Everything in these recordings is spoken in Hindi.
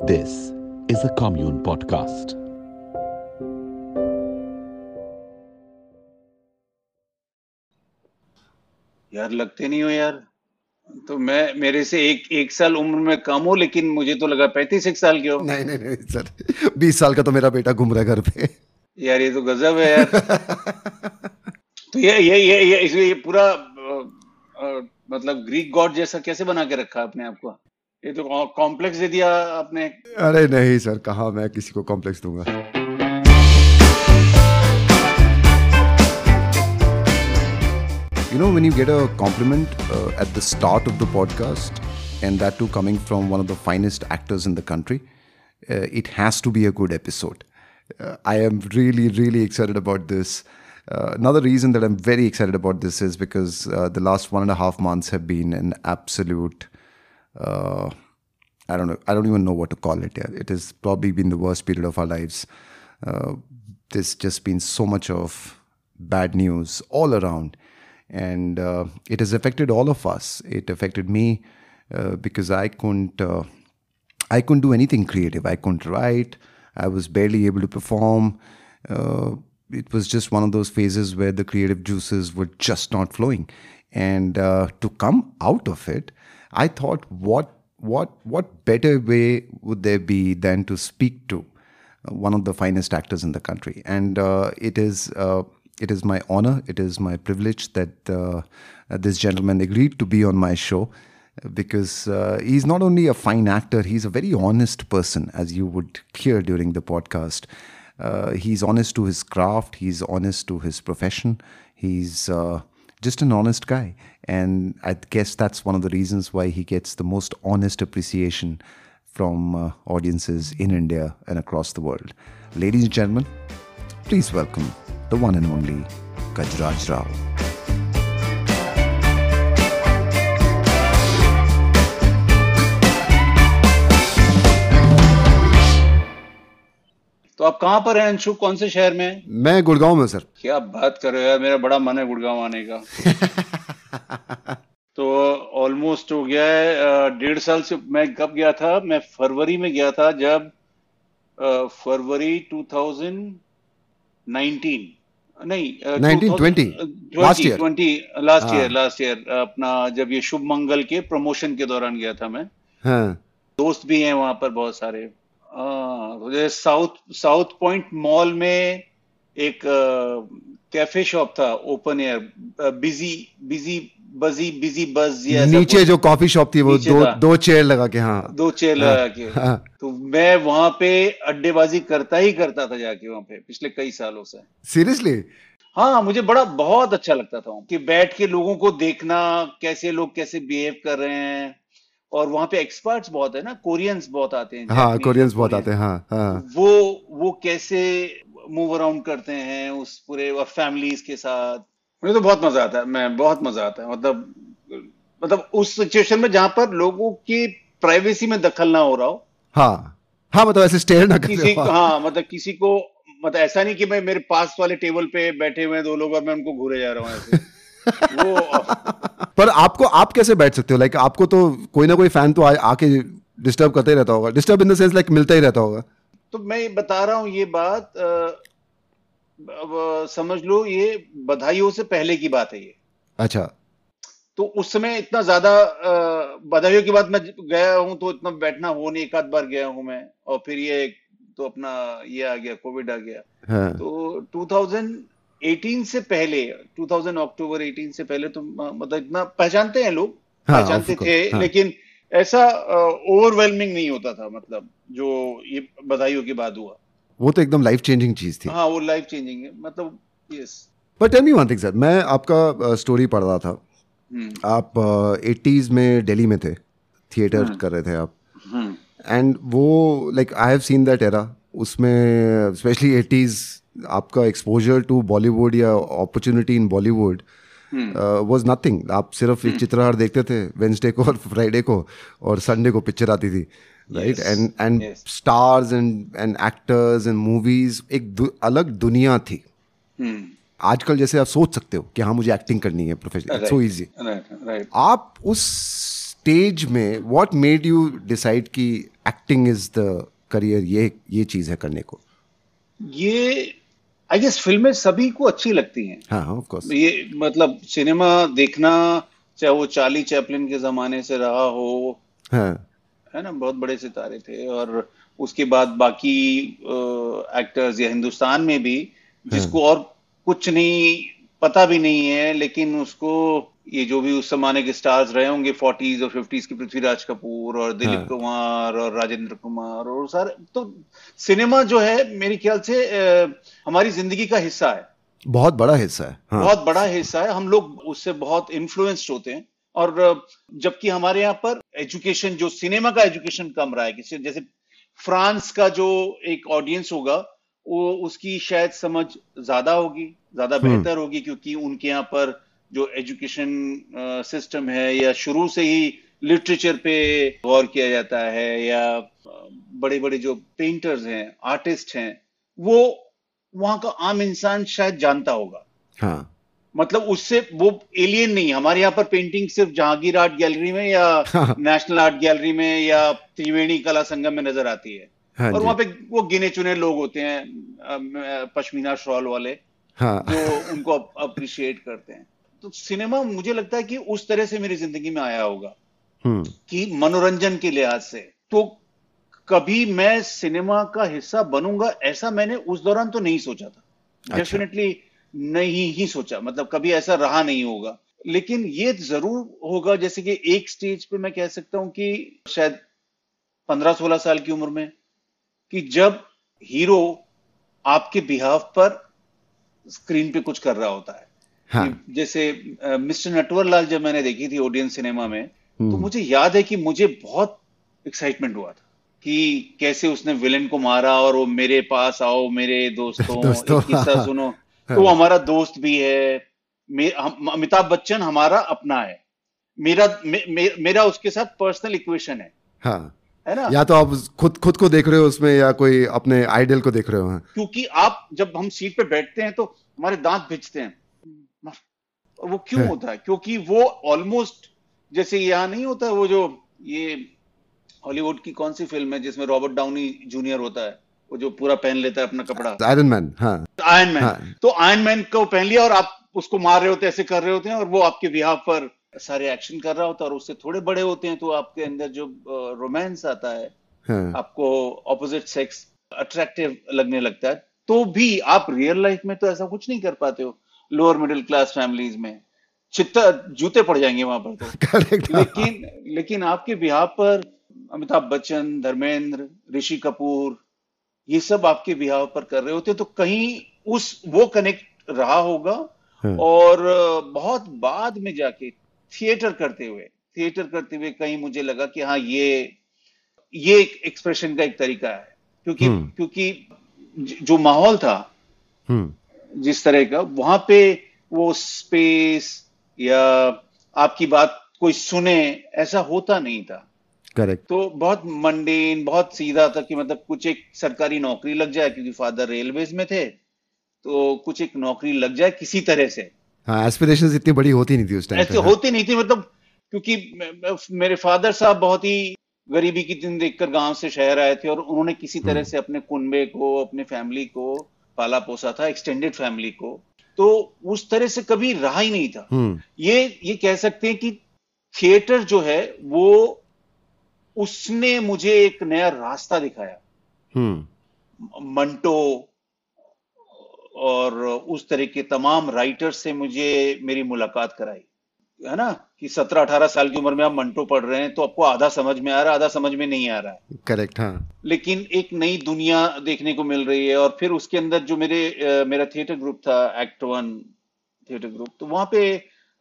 This is a Commune Podcast. यार लगते नहीं हो यार। तो मैं मेरे से एक एक साल उम्र में कम हो लेकिन मुझे तो लगा पैंतीस एक साल के हो। नहीं नहीं नहीं सर बीस साल का तो मेरा बेटा घूम रहा है घर पे। यार ये तो गजब है यार। तो ये ये ये ये, इसलिए ये पूरा मतलब ग्रीक गॉड जैसा कैसे बना के रखा अपने आप को ये तो कॉम्प्लेक्स दे दिया आपने अरे नहीं सर कहाँ मैं किसी को कॉम्प्लेक्स दूँगा You know, when you get a compliment uh, at the start of the podcast, and that too coming from one of the finest actors in the country, uh, it has to be a good episode. Uh, I am really, really excited about this. Uh, another reason that I'm very excited about this is because uh, the last one and a half months have been an absolute. Uh, I don't know. I don't even know what to call it. Yeah, it has probably been the worst period of our lives. Uh, there's just been so much of bad news all around, and uh, it has affected all of us. It affected me uh, because I couldn't. Uh, I couldn't do anything creative. I couldn't write. I was barely able to perform. It was just one of those phases where the creative juices were just not flowing. And to come out of it, I thought, what, what, what better way would there be than to speak to uh, one of the finest actors in the country? And uh, it is. Uh, it is my honor, it is my privilege that uh, this gentleman agreed to be on my show because uh, he's not only a fine actor, he's a very honest person, as you would hear during the podcast. Uh, he's honest to his craft, he's honest to his profession, he's just an honest guy. And I guess that's one of the reasons why he gets the most honest appreciation from uh, audiences in India and across the world. Ladies and gentlemen, please welcome the one and only Gajraj Rao. तो आप कहाँ पर हैं अंशु? कौन से शहर में? मैं गुड़गांव में सर। क्या बात कर रहे हो यार मेरा बड़ा मन है गुड़गांव आने का। तो ऑलमोस्ट हो गया है डेढ़ साल से मैं कब गया था? मैं फरवरी में गया था जब फरवरी 2019 नहीं 1920 Last year. लास्ट हाँ। ईयर लास्ट ईयर अपना जब ये शुभ मंगल के प्रमोशन के दौरान गया था मैं। हाँ। दोस्त भी हैं वहाँ पर बहुत सारे। साउथ साउथ पॉइंट मॉल में एक कैफ़े शॉप था open air busy busy busy busy बज या नीचे जो कॉफ़ी शॉप थी वो दो दो चेयर लगा के हाँ। दो चेयर हाँ, लगा के। हाँ। तो मैं वहाँ पे अड्डेबाजी करता ही करता था जाके वहाँ पे पिछले कई सालों से। सीरियसली? हाँ मुझे बड़ा बहुत अच्छा लगता था कि बैठ के लोगों को देखना कैसे लोग कैसे बिहेव कर रहे हैं और वहाँ पे एक्सपर्ट्स बहुत है ना कोरियन्स बहुत आते हैं हाँ कोरियंस बहुत आते हैं हाँ हाँ। वो वो कैसे मूव अराउंड करते हैं उस पूरे और फैमिलीज़ के साथ? मुझे तो बहुत मज़ा आता है मैं बहुत मज़ा आता है। मतलब मतलब उस सिचुएशन में जहाँ पर लोगों की प्राइवेसी में दखल ना हो रहा हो। हाँ हाँ मतलब ऐसे स्टेयर ना किसी करते को हो हाँ मतलब किसी को मतलब ऐसा नहीं कि मैं मेरे पास वाले टेबल पे बैठे हुए हैं दो लोग और मैं उनको घूरे जा रहा हूँ ऐसे। वो पर आपको आप कैसे बैठ सकते हो? लाइक like, आपको तो कोई ना कोई फ़ैन तो आ, आके डिस्टर्ब करता ही रहता होगा। Disturb in the sense like मिलता ही रहता होगा। तो मैं बता रहा हूँ ये बात अ, समझ लो ये बधाइयों से पहले की बात है ये। अच्छा। तो उस समय इतना ज़्यादा बधाइयों के बाद मैं गया हूँ तो इतना बैठना हो नहीं एक आध बार गया हूँ मैं। और फिर ये तो अपना ये आ गया कोविड आ गया। हाँ। तो 2018 से पहले 2000 अक्टूबर 18 से पहले तो मतलब इतना पहचानते हैं लोग हाँ, पहचानते थे हाँ। लेकिन ऐसा ओवरवेलमिंग नहीं होता था मतलब जो ये बधाइयों के बाद हुआ। वो तो एकदम लाइफ चेंजिंग चीज़ थी। हाँ वो लाइफ चेंजिंग है मतलब yes but tell me one thing sir मैं आपका स्टोरी पढ़ रहा था। हम्म। आप एटीज में दिल्ली में थे थिएटर हम्म। कर रहे थे आप। हम्म। एंड वो like I have seen that era उसमें स्पेशली एटीज आपका एक्सपोजर टू बॉलीवुड या opportunity in Bollywood was nothing आप सिर्फ़ एक चित्रहार देखते थे वेंसडे को और फ्राइडे को और संडे को पिक्चर आती थी right and and. Stars and and actors and movies एक दु, अलग दुनिया थी। हम्म आजकल जैसे आप सोच सकते हो कि हाँ मुझे एक्टिंग करनी है प्रोफेशनल सो इजी आप उस स्टेज में व्हाट मेड यू डिसाइड कि एक्टिंग इज़ द करियर ये ये चीज़ है करने को? ये आई गेस फ़िल्में सभी को अच्छी लगती हैं। हाँ ऑफ़ कोर्स ये मतलब सिनेमा देखना चाहे वो चार्ली चैपलिन के जमाने से रहा हो हाँ। है ना बहुत बड़े सितारे थे। और उसके बाद बाकी एक्टर्स या हिंदुस्तान में भी जिसको हाँ. और कुछ नहीं पता भी नहीं है लेकिन उसको ये जो भी उस जमाने के स्टार्स रहे होंगे फोर्टीज और फिफ्टीज के पृथ्वीराज कपूर और दिलीप हाँ। कुमार और राजेंद्र कुमार और सारे तो सिनेमा जो है मेरे ख्याल से अ, हमारी ज़िंदगी का हिस्सा है बहुत बड़ा हिस्सा है हाँ बहुत बड़ा हिस्सा है हम लोग उससे बहुत इन्फ्लुएंस्ड होते हैं और जबकि हमारे यहाँ पर एजुकेशन जो सिनेमा का एजुकेशन कम रहा है जैसे फ्रांस का जो एक ऑडियंस होगा वो उसकी शायद समझ ज़्यादा होगी ज़्यादा हम्म। बेहतर होगी क्योंकि उनके यहाँ पर जो एजुकेशन सिस्टम है या शुरू से ही लिटरेचर पे गौर किया जाता है या बड़े बड़े जो पेंटर्स हैं आर्टिस्ट हैं वो वहाँ का आम इंसान शायद जानता होगा। हाँ। मतलब उससे वो एलियन नहीं हमारे यहाँ पर पेंटिंग सिर्फ़ जहांगीर आर्ट गैलरी में या हाँ। नेशनल आर्ट गैलरी में या त्रिवेणी कला संगम में नज़र आती है। हाँ और वहाँ पे वो गिने चुने लोग होते हैं पश्मीना शॉल वाले हाँ। जो उनको अप्रिशिएट करते हैं। तो सिनेमा मुझे लगता है कि उस तरह से मेरी ज़िंदगी में आया होगा। हम्म। कि मनोरंजन के लिहाज से। तो कभी मैं सिनेमा का हिस्सा बनूँगा ऐसा मैंने उस दौरान तो नहीं सोचा था। डेफिनेटली अच्छा। नहीं ही सोचा। मतलब कभी ऐसा रहा नहीं होगा। लेकिन ये ज़रूर होगा जैसे कि एक स्टेज पे मैं कह सकता हूँ कि शायद पंद्रह सोलह साल की उम्र में कि जब हीरो आपके बिहाव पर स्क्रीन पे कुछ कर रहा होता है। हाँ। जैसे मिस्टर नटवर लाल जब मैंने देखी थी ऑडियंस सिनेमा में तो हम्म। मुझे याद है कि मुझे बहुत एक्साइटमेंट हुआ था कि कैसे उसने विलेन को मारा और वो मेरे पास आओ मेरे दोस्तों दोस्तों, एक किस्सा हाँ, सुनो। हाँ। तो वो हमारा दोस्त भी है अमिताभ बच्चन हमारा अपना है। मेरा मे, मे, मेरा उसके साथ पर्सनल इक्वेशन है। हाँ। है ना? या तो आप खुद खुद को देख रहे हो उसमें या कोई अपने आइडल को देख रहे हो हाँ। क्योंकि आप जब हम सीट पे बैठते हैं तो हमारे दांत भिजते हैं। और वो क्यों है। होता है? क्योंकि वो ऑलमोस्ट जैसे यहाँ नहीं होता वो जो ये हॉलीवुड की कौन सी फ़िल्म है जिसमें रॉबर्ट डाउनी जूनियर होता है? वो जो पूरा पहन लेता है अपना कपड़ा। आयरन मैन हाँ। आयरन मैन हाँ। तो आयरन मैन को पहन लिया और आप उसको मार रहे होते हैं ऐसे कर रहे होते हैं और वो आपके बिहाव पर सारे एक्शन कर रहा होता है और उससे थोड़े बड़े होते हैं तो आपके अंदर जो रोमांस आता है हाँ। आपको ऑपोजिट सेक्स अट्रैक्टिव लगने लगता है। तो भी आप रियल लाइफ में तो ऐसा कुछ नहीं कर पाते हो। लोअर मिडिल क्लास फैमिलीज़ में चित्ता जूते पड़ जाएँगे वहाँ पर तो लेकिन लेकिन आपके बिहार पर अमिताभ बच्चन धर्मेंद्र ऋषि कपूर ये सब आपके बिहार पर कर रहे होते तो कहीं उस वो कनेक्ट रहा होगा हाँ। और बहुत बाद में जाके थिएटर करते हुए थिएटर करते हुए कहीं मुझे लगा कि हाँ ये ये एक एक्सप्रेशन का एक तरीका है क्योंकि हम्म। क्योंकि जो माहौल था हम्म जिस तरह का वहाँ पे वो स्पेस या आपकी बात कोई सुने ऐसा होता नहीं था। करेक्ट तो बहुत मंडेन बहुत सीधा था कि मतलब कुछ एक सरकारी नौकरी लग जाए क्योंकि फादर रेलवेज में थे तो कुछ एक नौकरी लग जाए किसी तरह से। हाँ एस्पिरेशंस इतनी बड़ी होती नहीं थी उस टाइम ऐसे हाँ। होती नहीं थी मतलब क्योंकि मेरे फादर साहब बहुत ही गरीबी की दिन देखकर गाँव से शहर आए थे और उन्होंने किसी तरह से अपने कुनबे को अपने फैमिली को पाला पोसा था एक्सटेंडेड फैमिली को तो उस तरह से कभी रहा ही नहीं था। हम्म। ये ये कह सकते हैं कि थिएटर जो है वो उसने मुझे एक नया रास्ता दिखाया। हम्म। मंटो और उस तरह के तमाम राइटर्स से मुझे मेरी मुलाकात कराई। है ना कि सत्रह अठारह साल की उम्र में आप मंटो पढ़ रहे हैं तो आपको आधा समझ में आ रहा है आधा समझ में नहीं आ रहा है। करेक्ट हाँ। लेकिन एक नई दुनिया देखने को मिल रही है और फिर उसके अंदर जो मेरे मेरा थिएटर ग्रुप था एक्ट वन थिएटर ग्रुप तो वहाँ पे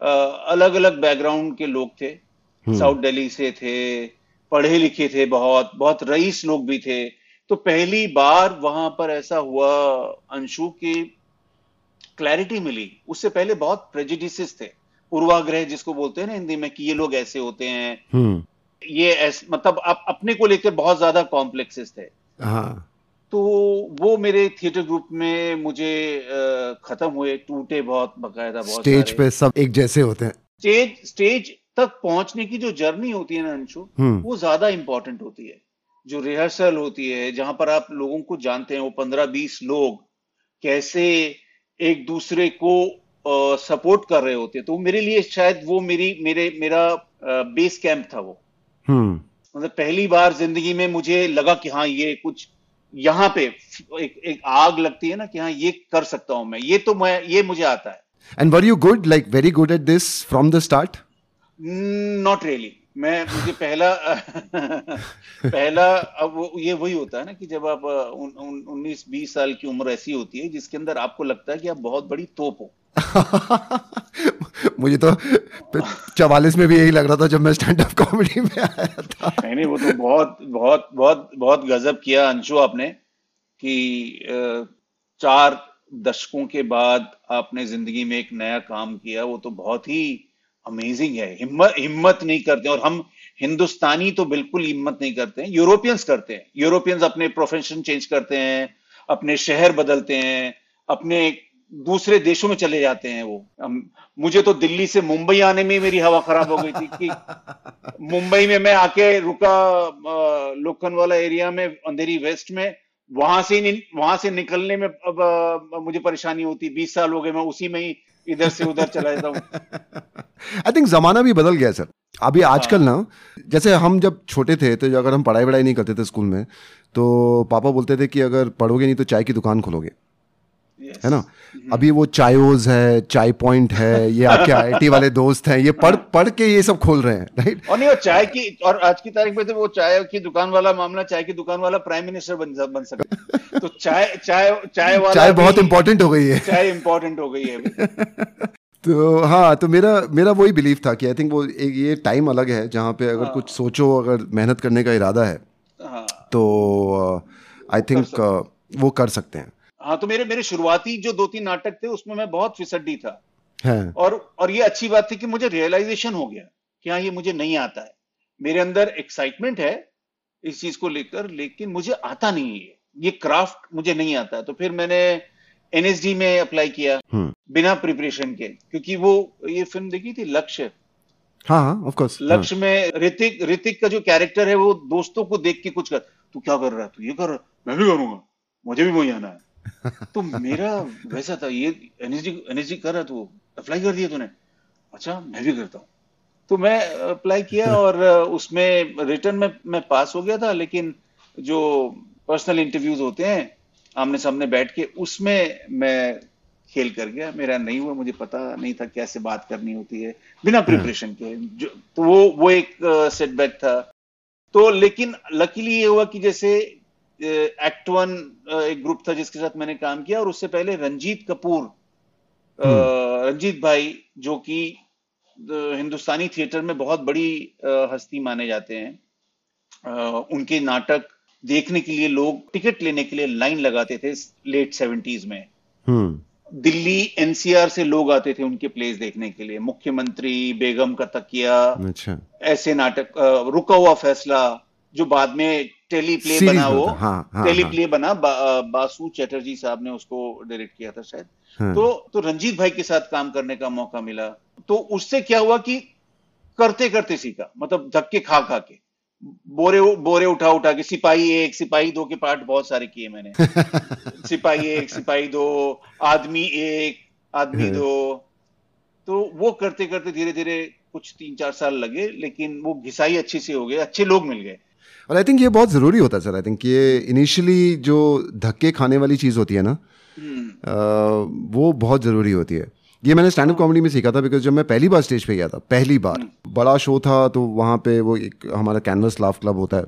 अलग अलग बैकग्राउंड के लोग थे। हम्म। साउथ दिल्ली से थे पढ़े लिखे थे बहुत बहुत रईस लोग भी थे। तो पहली बार वहाँ पर ऐसा हुआ अंशु की क्लैरिटी मिली। उससे पहले बहुत प्रेजिडिस थे। पूर्वाग्रह जिसको बोलते हैं ना हिंदी में कि ये लोग ऐसे होते हैं। हम्म। ये ऐस, मतलब आप अपने को लेकर बहुत ज़्यादा कॉम्प्लेक्सेस थे। हाँ। तो वो मेरे थिएटर ग्रुप में मुझे खत्म हुए टूटे बहुत बकायदा बहुत स्टेज पे सब एक जैसे होते हैं। स्टेज स्टेज तक पहुँचने की जो जर्नी होती है ना अंशु हम्म। वो ज़्यादा इंपॉर्टेंट होती है। जो रिहर्सल होती है जहाँ पर आप लोगों को जानते हैं वो पंद्रह बीस लोग कैसे एक दूसरे को सपोर्ट कर रहे होते तो मेरे लिए शायद वो मेरी मेरे मेरा बेस कैंप था वो। हम्म। मतलब पहली बार ज़िंदगी में मुझे लगा कि हाँ ये कुछ यहाँ पे एक एक आग लगती है ना कि हाँ ये कर सकता हूँ मैं। ये तो मैं ये मुझे आता है। And were you good like very good at this from the start not really मैं मुझे पहला पहला अब वो ये वही होता है ना कि जब आप उन, उन, उन्नीस बीस साल की उम्र ऐसी होती है जिसके अंदर आपको लगता है कि आप बहुत बड़ी तोप हो। मुझे तो चवालीस में भी यही लग रहा था जब मैं स्टैंड अप कॉमेडी में आया था। नहीं नहीं, वो तो बहुत बहुत बहुत बहुत गजब किया अंशु आपने कि चार दशकों के बाद आपने ज़िंदगी में एक नया काम किया, वो तो बहुत ही अमेजिंग है। हिम्मत हिम्मत नहीं करते और हम हिंदुस्तानी तो बिल्कुल हिम्मत नहीं करते हैं, यूरोपियंस करते हैं। यूरोपियंस अपने प्रोफेशन चेंज करते हैं, अपने शहर बदलते हैं, अपने दूसरे देशों में चले जाते हैं वो। मुझे तो दिल्ली से मुंबई आने में मेरी हवा खराब हो गई थी कि मुंबई में मैं आके रुका लोखन वाला एरिया में अंधेरी वेस्ट में वहाँ से वहाँ से निकलने में अब मुझे परेशानी होती। बीस साल हो गए मैं उसी में ही इधर से उधर चला जाता हूँ। आई थिंक जमाना भी बदल गया सर अभी आजकल ना जैसे हम जब छोटे थे तो अगर हम पढ़ाई वढ़ाई नहीं करते थे स्कूल में तो पापा बोलते थे कि अगर पढ़ोगे नहीं तो चाय की दुकान खोलोगे। Yes. है ना mm-hmm. अभी वो चायोज है चाय पॉइंट है ये आपके आईआईटी वाले दोस्त हैं ये पढ़। पढ़ के ये सब खोल रहे हैं राइट और नहीं और चाय की और आज की तारीख में तो वो चाय की दुकान वाला मामला चाय की दुकान वाला प्राइम मिनिस्टर बन बन सकता तो चाय चाय चाय वाला चाय बहुत इंपॉर्टेंट हो गई है चाय इंपॉर्टेंट हो गई है तो हाँ तो मेरा मेरा वही बिलीव था कि आई थिंक वो एक ये टाइम अलग है जहाँ पे अगर हाँ. कुछ सोचो अगर मेहनत करने का इरादा है हाँ. तो आई uh, थिंक uh, वो कर सकते हैं हाँ तो मेरे मेरे शुरुआती जो दो तीन नाटक थे उसमें मैं बहुत फिसड्डी था। है. और और ये अच्छी बात थी कि मुझे रियलाइजेशन हो गया कि हाँ ये मुझे नहीं आता है। मेरे अंदर एक्साइटमेंट है इस चीज़ को लेकर लेकिन मुझे आता नहीं है। ये क्राफ्ट मुझे नहीं आता तो फिर मैंने एनएसडी में अप्लाई किया हम्म। बिना प्रिपरेशन के क्योंकि वो ये फ़िल्म देखी थी लक्ष्य। हाँ हाँ ऑफ़ कोर्स लक्ष्य हाँ. में ऋतिक ऋतिक का जो कैरेक्टर है वो दोस्तों को देख के कुछ कर तू क्या कर रहा है? तू ये कर रहा मैं भी करूँगा। मुझे भी वही आना है। तो मेरा वैसा था ये एनएसडी एनएसडी कर रहा तू अप्लाई कर दिया तूने। अच्छा मैं भी करता हूँ। तो मैं अप्लाई किया और उसमें रिटर्न में मैं पास हो गया था लेकिन जो पर्सनल इंटरव्यूज़ होते हैं आमने सामने बैठ के उसमें मैं खेल कर गया। मेरा नहीं हुआ मुझे पता नहीं था कैसे बात करनी होती है बिना प्रिपरेशन के। जो तो वो वो एक सेटबैक था। तो लेकिन लकीली ये हुआ कि जैसे एक्ट वन एक ग्रुप था जिसके साथ मैंने काम किया और उससे पहले रंजीत कपूर हम्म। रंजीत भाई जो कि हिंदुस्तानी थिएटर में बहुत बड़ी हस्ती माने जाते हैं उनके नाटक देखने के लिए लोग टिकट लेने के लिए लाइन लगाते थे लेट सेवेंटीज में हम्म। दिल्ली एनसीआर से लोग आते थे उनके प्लेस देखने के लिए मुख्यमंत्री बेगम का तकिया अच्छा ऐसे नाटक रुका हुआ फैसला जो बाद में टेली प्ले बना वो हाँ, हाँ, टेली प्ले हाँ. बना बा, बासु चैटर्जी साहब ने उसको डायरेक्ट किया था शायद। हाँ. तो तो रंजीत भाई के साथ काम करने का मौका मिला। तो उससे क्या हुआ कि करते करते सीखा मतलब धक्के खा खा के। बोरे बोरे उठा उठा के सिपाही एक सिपाही दो के पार्ट बहुत सारे किए मैंने। सिपाही एक सिपाही दो आदमी एक आदमी हाँ। दो। तो वो करते करते धीरे धीरे कुछ तीन चार साल लगे लेकिन वो घिसाई अच्छी से हो गए अच्छे लोग मिल गए। और आई थिंक ये बहुत ज़रूरी होता है सर आई थिंक ये इनिशियली जो धक्के खाने वाली चीज़ होती है ना हम्म। वो बहुत ज़रूरी होती है। ये मैंने स्टैंड अप कॉमेडी में सीखा था बिकॉज़ जब मैं पहली बार स्टेज पे गया था पहली बार हम्म। बड़ा शो था तो वहाँ पे वो एक हमारा कैनवस लाफ क्लब होता है।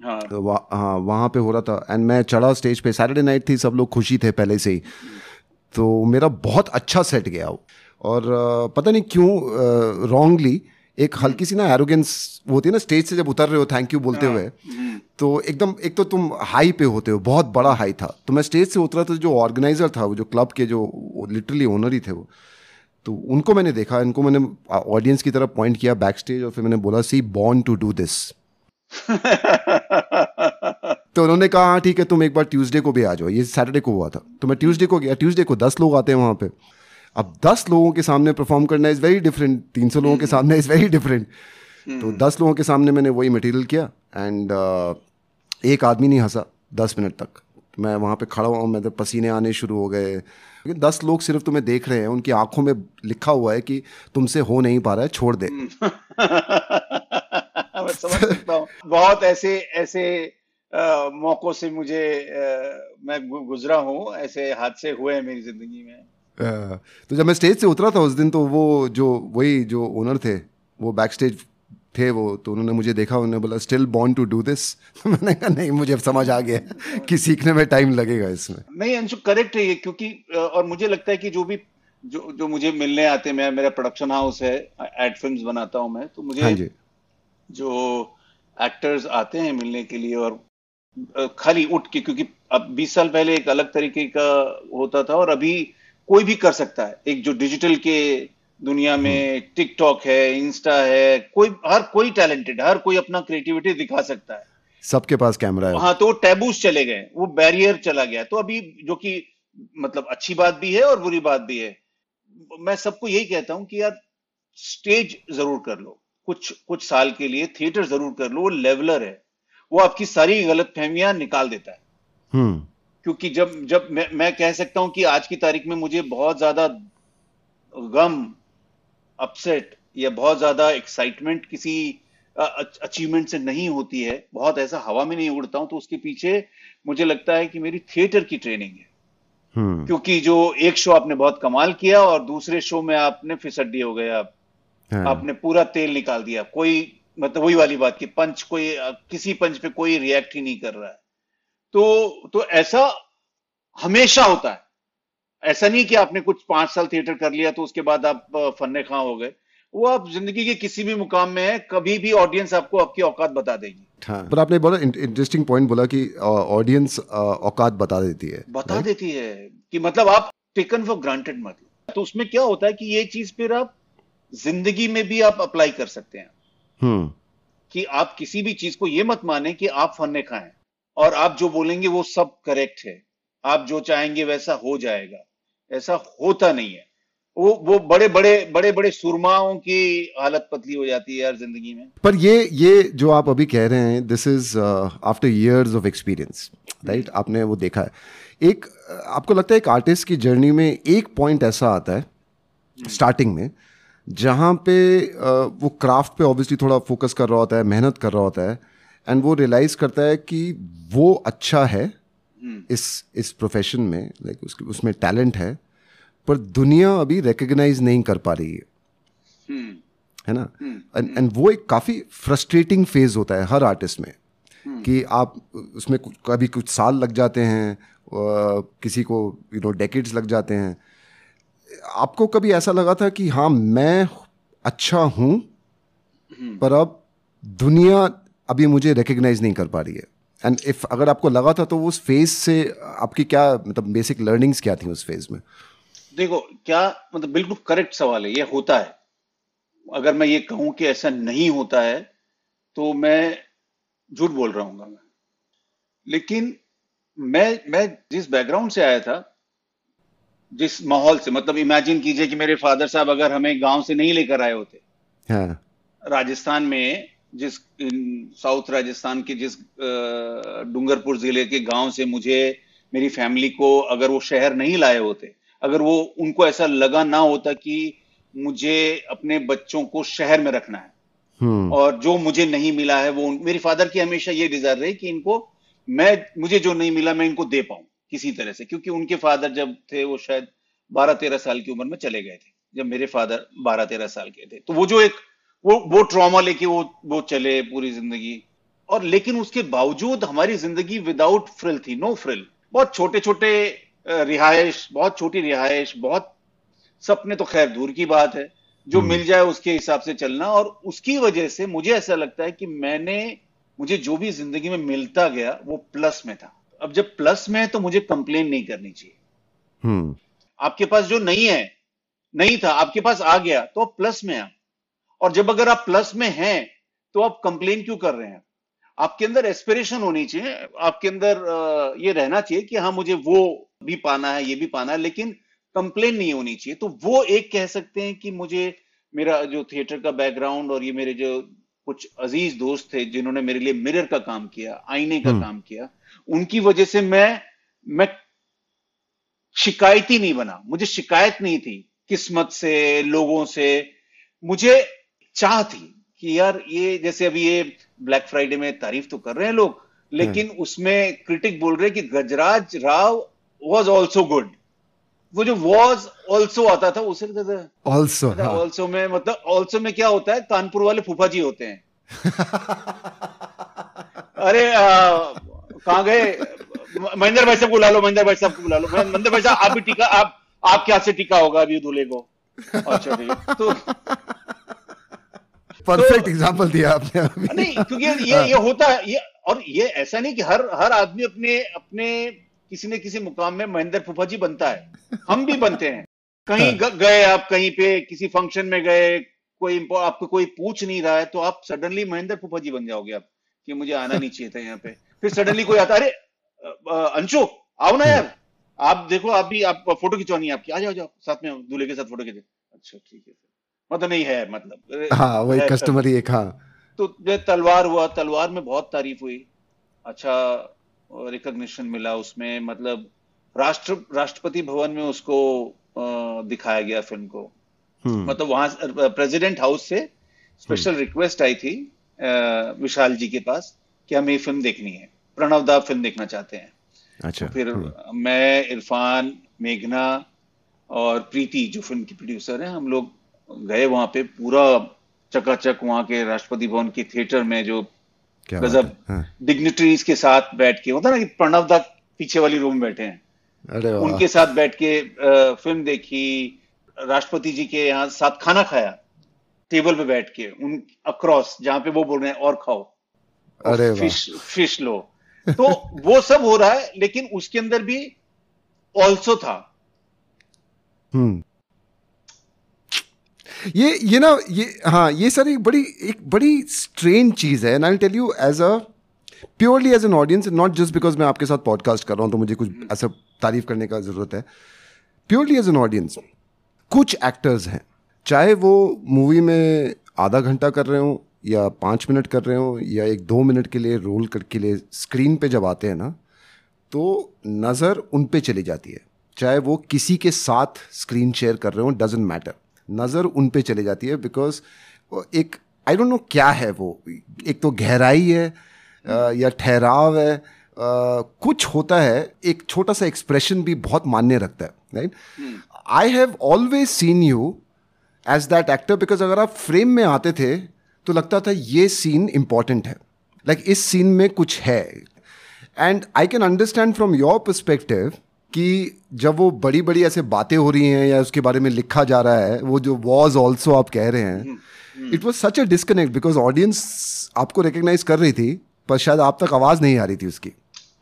हाँ। तो वह, हाँ वहाँ पे हो रहा था एंड मैं चढ़ा स्टेज पे। सैटरडे नाइट थी सब लोग खुशी थे पहले से ही। तो मेरा बहुत अच्छा सेट गया वो। और पता नहीं क्यों रॉन्गली एक हल्की सी ना एरोगेंस होती है ना स्टेज से जब उतर रहे हो थैंक यू बोलते हाँ। हुए। तो एकदम एक तो तुम हाई पे होते हो बहुत बड़ा हाई था तो मैं स्टेज से उतरा तो जो ऑर्गेनाइजर था वो जो क्लब के जो लिटरली ओनर ही थे वो तो उनको मैंने देखा इनको मैंने ऑडियंस की तरफ़ पॉइंट किया बैक स्टेज और फिर मैंने बोला see born to do this तो उन्होंने कहा हाँ ठीक है तुम एक बार ट्यूसडे को भी आ जाओ ये सैटरडे को हुआ था तो मैं ट्यूसडे को गया ट्यूसडे को दस लोग आते हैं वहाँ पे अब दस लोगों के सामने परफॉर्म करना इज़ वेरी डिफरेंट तीन सौ लोगों के सामने इज़ वेरी डिफरेंट तो दस लोगों के सामने मैंने वही मटेरियल किया एंड uh, एक आदमी नहीं हंसा दस मिनट तक। मैं वहाँ पे खड़ा हुआ मैं तो पसीने आने शुरू हो गए। लेकिन दस लोग सिर्फ़ तुम्हें देख रहे हैं उनकी आँखों में लिखा हुआ है कि तुमसे हो नहीं पा रहा है छोड़ दे। मैं समझ सकता हूँ। बहुत ऐसे ऐसे आ, मौकों से मुझे आ, मैं गुजरा हूँ ऐसे हादसे हुए हैं मेरी ज़िंदगी में। तो जब मैं स्टेज से उतरा था उस दिन तो वो जो वही जो ओनर थे वो बैक स्टेज थे वो तो उन्होंने मुझे देखा उन्होंने बोला still born to do this मैंने कहा नहीं मुझे समझ आ गया कि सीखने में टाइम लगेगा इसमें. नहीं अंशु करेक्ट है ये क्योंकि और मुझे लगता है कि जो भी जो जो मुझे मिलने आते हैं मैं मेरा प्रोडक्शन हाउस है एड फिल्म्स बनाता हूँ मैं तो मुझे हाँ जी। जो एक्टर्स आते हैं मिलने के लिए और खाली उठ के क्योंकि अब 20 साल पहले एक अलग तरीके का होता था और अभी कोई भी कर सकता है। एक जो डिजिटल के दुनिया में टिकटॉक है इंस्टा है कोई हर कोई टैलेंटेड हर कोई अपना क्रिएटिविटी दिखा सकता है। सबके पास कैमरा है। हाँ तो वो टैबूस चले गए वो बैरियर चला गया। तो अभी जो कि मतलब अच्छी बात भी है और बुरी बात भी है। मैं सबको यही कहता हूँ कि यार स्टेज ज़रूर कर लो। कुछ कुछ साल के लिए थिएटर ज़रूर कर लो। वो लेवलर है। वो आपकी सारी गलत फहमियाँ निकाल देता है। हम्म। क्योंकि जब जब मैं मैं कह सकता हूँ कि आज की तारीख में मुझे बहुत ज़्यादा गम अपसेट या बहुत ज़्यादा एक्साइटमेंट किसी अचीवमेंट से नहीं होती है। बहुत ऐसा हवा में नहीं उड़ता हूँ तो उसके पीछे मुझे लगता है कि मेरी थिएटर की ट्रेनिंग है। हम्म। क्योंकि जो एक शो आपने बहुत कमाल किया और दूसरे शो में आपने फिसड्डी हो गए आप हाँ, आपने पूरा तेल निकाल दिया। कोई मतलब वही वाली बात कि पंच कोई किसी पंच पे कोई रिएक्ट ही नहीं कर रहा है। तो तो ऐसा हमेशा होता है। ऐसा नहीं कि आपने कुछ पाँच साल थिएटर कर लिया तो उसके बाद आप फन्ने खां हो गए। वो आप ज़िंदगी के किसी भी मुकाम में है कभी भी ऑडियंस आपको आपकी औकात बता देगी। हाँ। पर आपने बड़ा इंटरेस्टिंग पॉइंट बोला कि ऑडियंस औकात बता देती है बता देती है कि मतलब आप टेकन फॉर ग्रांटेड मत तो उसमें क्या होता है कि ये चीज़ फिर आप ज़िंदगी में भी आप अप्लाई कर सकते हैं। हम्म। कि आप किसी भी चीज़ को ये मत माने कि आप फन्ने खाएँ और आप जो बोलेंगे वो सब करेक्ट है। आप जो चाहेंगे वैसा हो जाएगा। ऐसा होता नहीं है। वो वो बड़े बड़े बड़े बड़े सुरमाओं की हालत पतली हो जाती है यार ज़िंदगी में। पर ये ये जो आप अभी कह रहे हैं this is after years of experience right आपने वो देखा है। एक uh, आपको लगता है एक आर्टिस्ट की जर्नी में एक पॉइंट ऐसा आता है स्टार्टिंग में जहाँ पे uh, वो क्राफ्ट पे ऑब्वियसली थोड़ा फोकस कर रहा होता है मेहनत कर रहा होता है एंड वो रियलाइज़ करता है कि वो अच्छा है इस इस प्रोफेशन में लाइक उसके उसमें टैलेंट है पर दुनिया अभी रिकग्नाइज नहीं कर पा रही है। हम्म है ना? एंड एंड वो एक काफ़ी फ्रस्ट्रेटिंग फ़ेज़ होता है हर आर्टिस्ट में कि आप उसमें कुछ- कभी कुछ साल लग जाते हैं किसी को यू नो डेकेड्स लग जाते हैं। आपको कभी ऐसा लगा था कि हाँ मैं अच्छा हूँ पर अब दुनिया अभी मुझे रिकग्नाइज नहीं कर पा रही है। एंड इफ़ अगर आपको लगा था तो उस फ़ेज़ से आपकी क्या मतलब बेसिक लर्निंग्स क्या थी उस फ़ेज़ में? देखो क्या मतलब बिल्कुल करेक्ट सवाल है ये होता है। अगर मैं ये कहूँ कि ऐसा नहीं होता है तो मैं झूठ बोल रहा हूँ मैं। लेकिन मैं मैं जिस बैकग्राउंड से आया था जिस माहौल से मतलब इमेजिन कीजिए कि मेरे फादर साहब अगर हमें गाँव से नहीं लेकर आए होते हाँ। राजस्थान में जिस साउथ राजस्थान के जिस डूंगरपुर ज़िले के गाँव से मुझे मेरी फैमिली को अगर वो शहर नहीं लाए होते अगर वो उनको ऐसा लगा ना होता कि मुझे अपने बच्चों को शहर में रखना है। हम्म। और जो मुझे नहीं मिला है वो मेरे फादर की हमेशा ये डिज़ायर रही कि इनको मैं मुझे जो नहीं मिला मैं इनको दे पाऊँ किसी तरह से क्योंकि उनके फादर जब थे वो शायद बारह तेरह साल की उम्र में चले गए थे जब मेरे फादर बारह तेरह साल के थे। तो वो जो एक वो वो ट्रॉमा लेके वो वो चले पूरी ज़िंदगी। और लेकिन उसके बावजूद हमारी ज़िंदगी विदाउट फ्रिल थी नो फ्रिल बहुत छोटे छोटे रिहाइश बहुत छोटी रिहाइश बहुत सपने तो खैर दूर की बात है। जो मिल जाए उसके हिसाब से चलना। और उसकी वजह से मुझे ऐसा लगता है कि मैंने मुझे जो भी ज़िंदगी में मिलता गया वो प्लस में था। अब जब प्लस में है तो मुझे कंप्लेन नहीं करनी चाहिए। हम्म। आपके पास जो नहीं है नहीं था आपके पास आ गया तो प्लस में आप। और जब अगर आप प्लस में हैं तो आप कंप्लेन क्यों कर रहे हैं? आपके अंदर एस्पिरेशन होनी चाहिए आपके अंदर ये रहना चाहिए कि हाँ मुझे वो भी पाना है ये भी पाना है लेकिन कंप्लेन नहीं होनी चाहिए। तो वो एक कह सकते हैं कि मुझे मेरा जो थिएटर का बैकग्राउंड और ये मेरे जो कुछ अज़ीज़ दोस्त थे जिन्होंने मेरे लिए मिरर का काम किया आईने का काम किया उनकी वजह से मैं मैं शिकायती नहीं बना। मुझे शिकायत नहीं थी किस्मत से लोगों से। मुझे चाह थी कि यार ये जैसे अभी ये ब्लैक फ्राइडे में तारीफ़ तो कर रहे हैं लोग लेकिन उसमें क्रिटिक बोल रहे कि Gajraj Rao was also good वो जो वॉज़ ऑल्सो आता था उसे ऑल्सो ऑल्सो में मतलब ऑल्सो में क्या होता है कानपुर वाले फूफा जी होते हैं। अरे कहा गए? महेंद्र भाई साहब को बुला लो महेंद्र भाई साहब को बुला लो। महेंद्र भाई साहब आप भी टीका आप आप क्या से टीका होगा अभी दूल्हे को? अच्छा तो परफेक्ट एग्जांपल दिया आपने नहीं क्योंकि ये ये हाँ। होता है ये और ये ऐसा नहीं कि हर हर आदमी अपने अपने किसी न किसी मुकाम में महेंद्र फुफा जी बनता है। हम भी बनते हैं। कहीं हाँ। गए आप कहीं पे किसी फ़ंक्शन में गए कोई आपको कोई पूछ नहीं रहा है तो आप सडनली महेंद्र फूफा जी बन जाओगे आप कि मुझे आना नहीं चाहिए था यहाँ पे। फिर सडनली कोई आता अरे अंशु आओ ना यार। आप देखो आप भी आप फ़ोटो खिंचवानी है आपकी। आ जाओ जाओ साथ में दूल्हे के साथ फ़ोटो खींचे। अच्छा ठीक है। मतलब नहीं है मतलब। हाँ वही कस्टमर ही एक हाँ। तो तलवार हुआ तलवार में बहुत तारीफ़ हुई। अच्छा रिकॉग्निशन मिला उसमें मतलब राष्ट्र राष्ट्रपति भवन में उसको दिखाया गया फ़िल्म को। हम्म। मतलब वहाँ प्रेसिडेंट हाउस से स्पेशल रिक्वेस्ट आई थी विशाल जी के पास कि हमें ये फ़िल्म देखनी है। प्रणव दा फ़िल्म देखना चाहते हैं। अच्छा तो फिर हम्म। मैं इरफान मेघना और प्रीति जो फ़िल्म की प्रोड्यूसर है हम लोग गए वहाँ पे पूरा चकाचक वहाँ के राष्ट्रपति भवन के थिएटर में जो गजब हाँ। डिग्निटरीज के साथ बैठ के होता ना कि प्रणव दा पीछे वाली रूम में बैठे हैं। अरे उनके साथ बैठ के फ़िल्म देखी राष्ट्रपति जी के यहाँ साथ खाना खाया टेबल पे बैठ के उन अक्रॉस जहाँ पे वो बोल रहे हैं और खाओ। अरे फ़िश फ़िश लो। तो वो सब हो रहा है लेकिन उसके अंदर भी ऑल्सो था। हम्म। ये ये ना, ये हाँ ये सर एक बड़ी एक बड़ी स्ट्रेन चीज़ है and I tell you as a purely as an audience not just because मैं आपके साथ पॉडकास्ट कर रहा हूँ तो मुझे कुछ ऐसा तारीफ़ करने का ज़रूरत है। प्योरली एज एन ऑडियंस कुछ एक्टर्स हैं, चाहे वो मूवी में आधा घंटा कर रहे हों, या पाँच मिनट कर रहे हों, या एक दो मिनट के लिए रोल करके लिए स्क्रीन पे जब आते हैं ना तो नज़र उन पे चली जाती है। चाहे वो किसी के साथ स्क्रीन शेयर कर रहे हो डजेंट मैटर नज़र उन पे चली जाती है बिकॉज़ एक आई डोंट नो क्या है वो। एक तो गहराई है या ठहराव है कुछ होता है एक छोटा सा एक्सप्रेशन भी बहुत मान्य रखता है right I have always seen you as that actor because अगर आप फ्रेम में आते थे तो लगता था ये सीन इंपॉर्टेंट है। लाइक like, इस सीन में कुछ है। And I can understand from your perspective कि जब वो बड़ी बड़ी ऐसे बातें हो रही हैं या उसके बारे में लिखा जा रहा है वो जो वॉज़ ऑल्सो आप कह रहे हैं it was such a disconnect because audience आपको रिकग्नाइज कर रही थी पर शायद आप तक आवाज़ नहीं आ रही थी उसकी।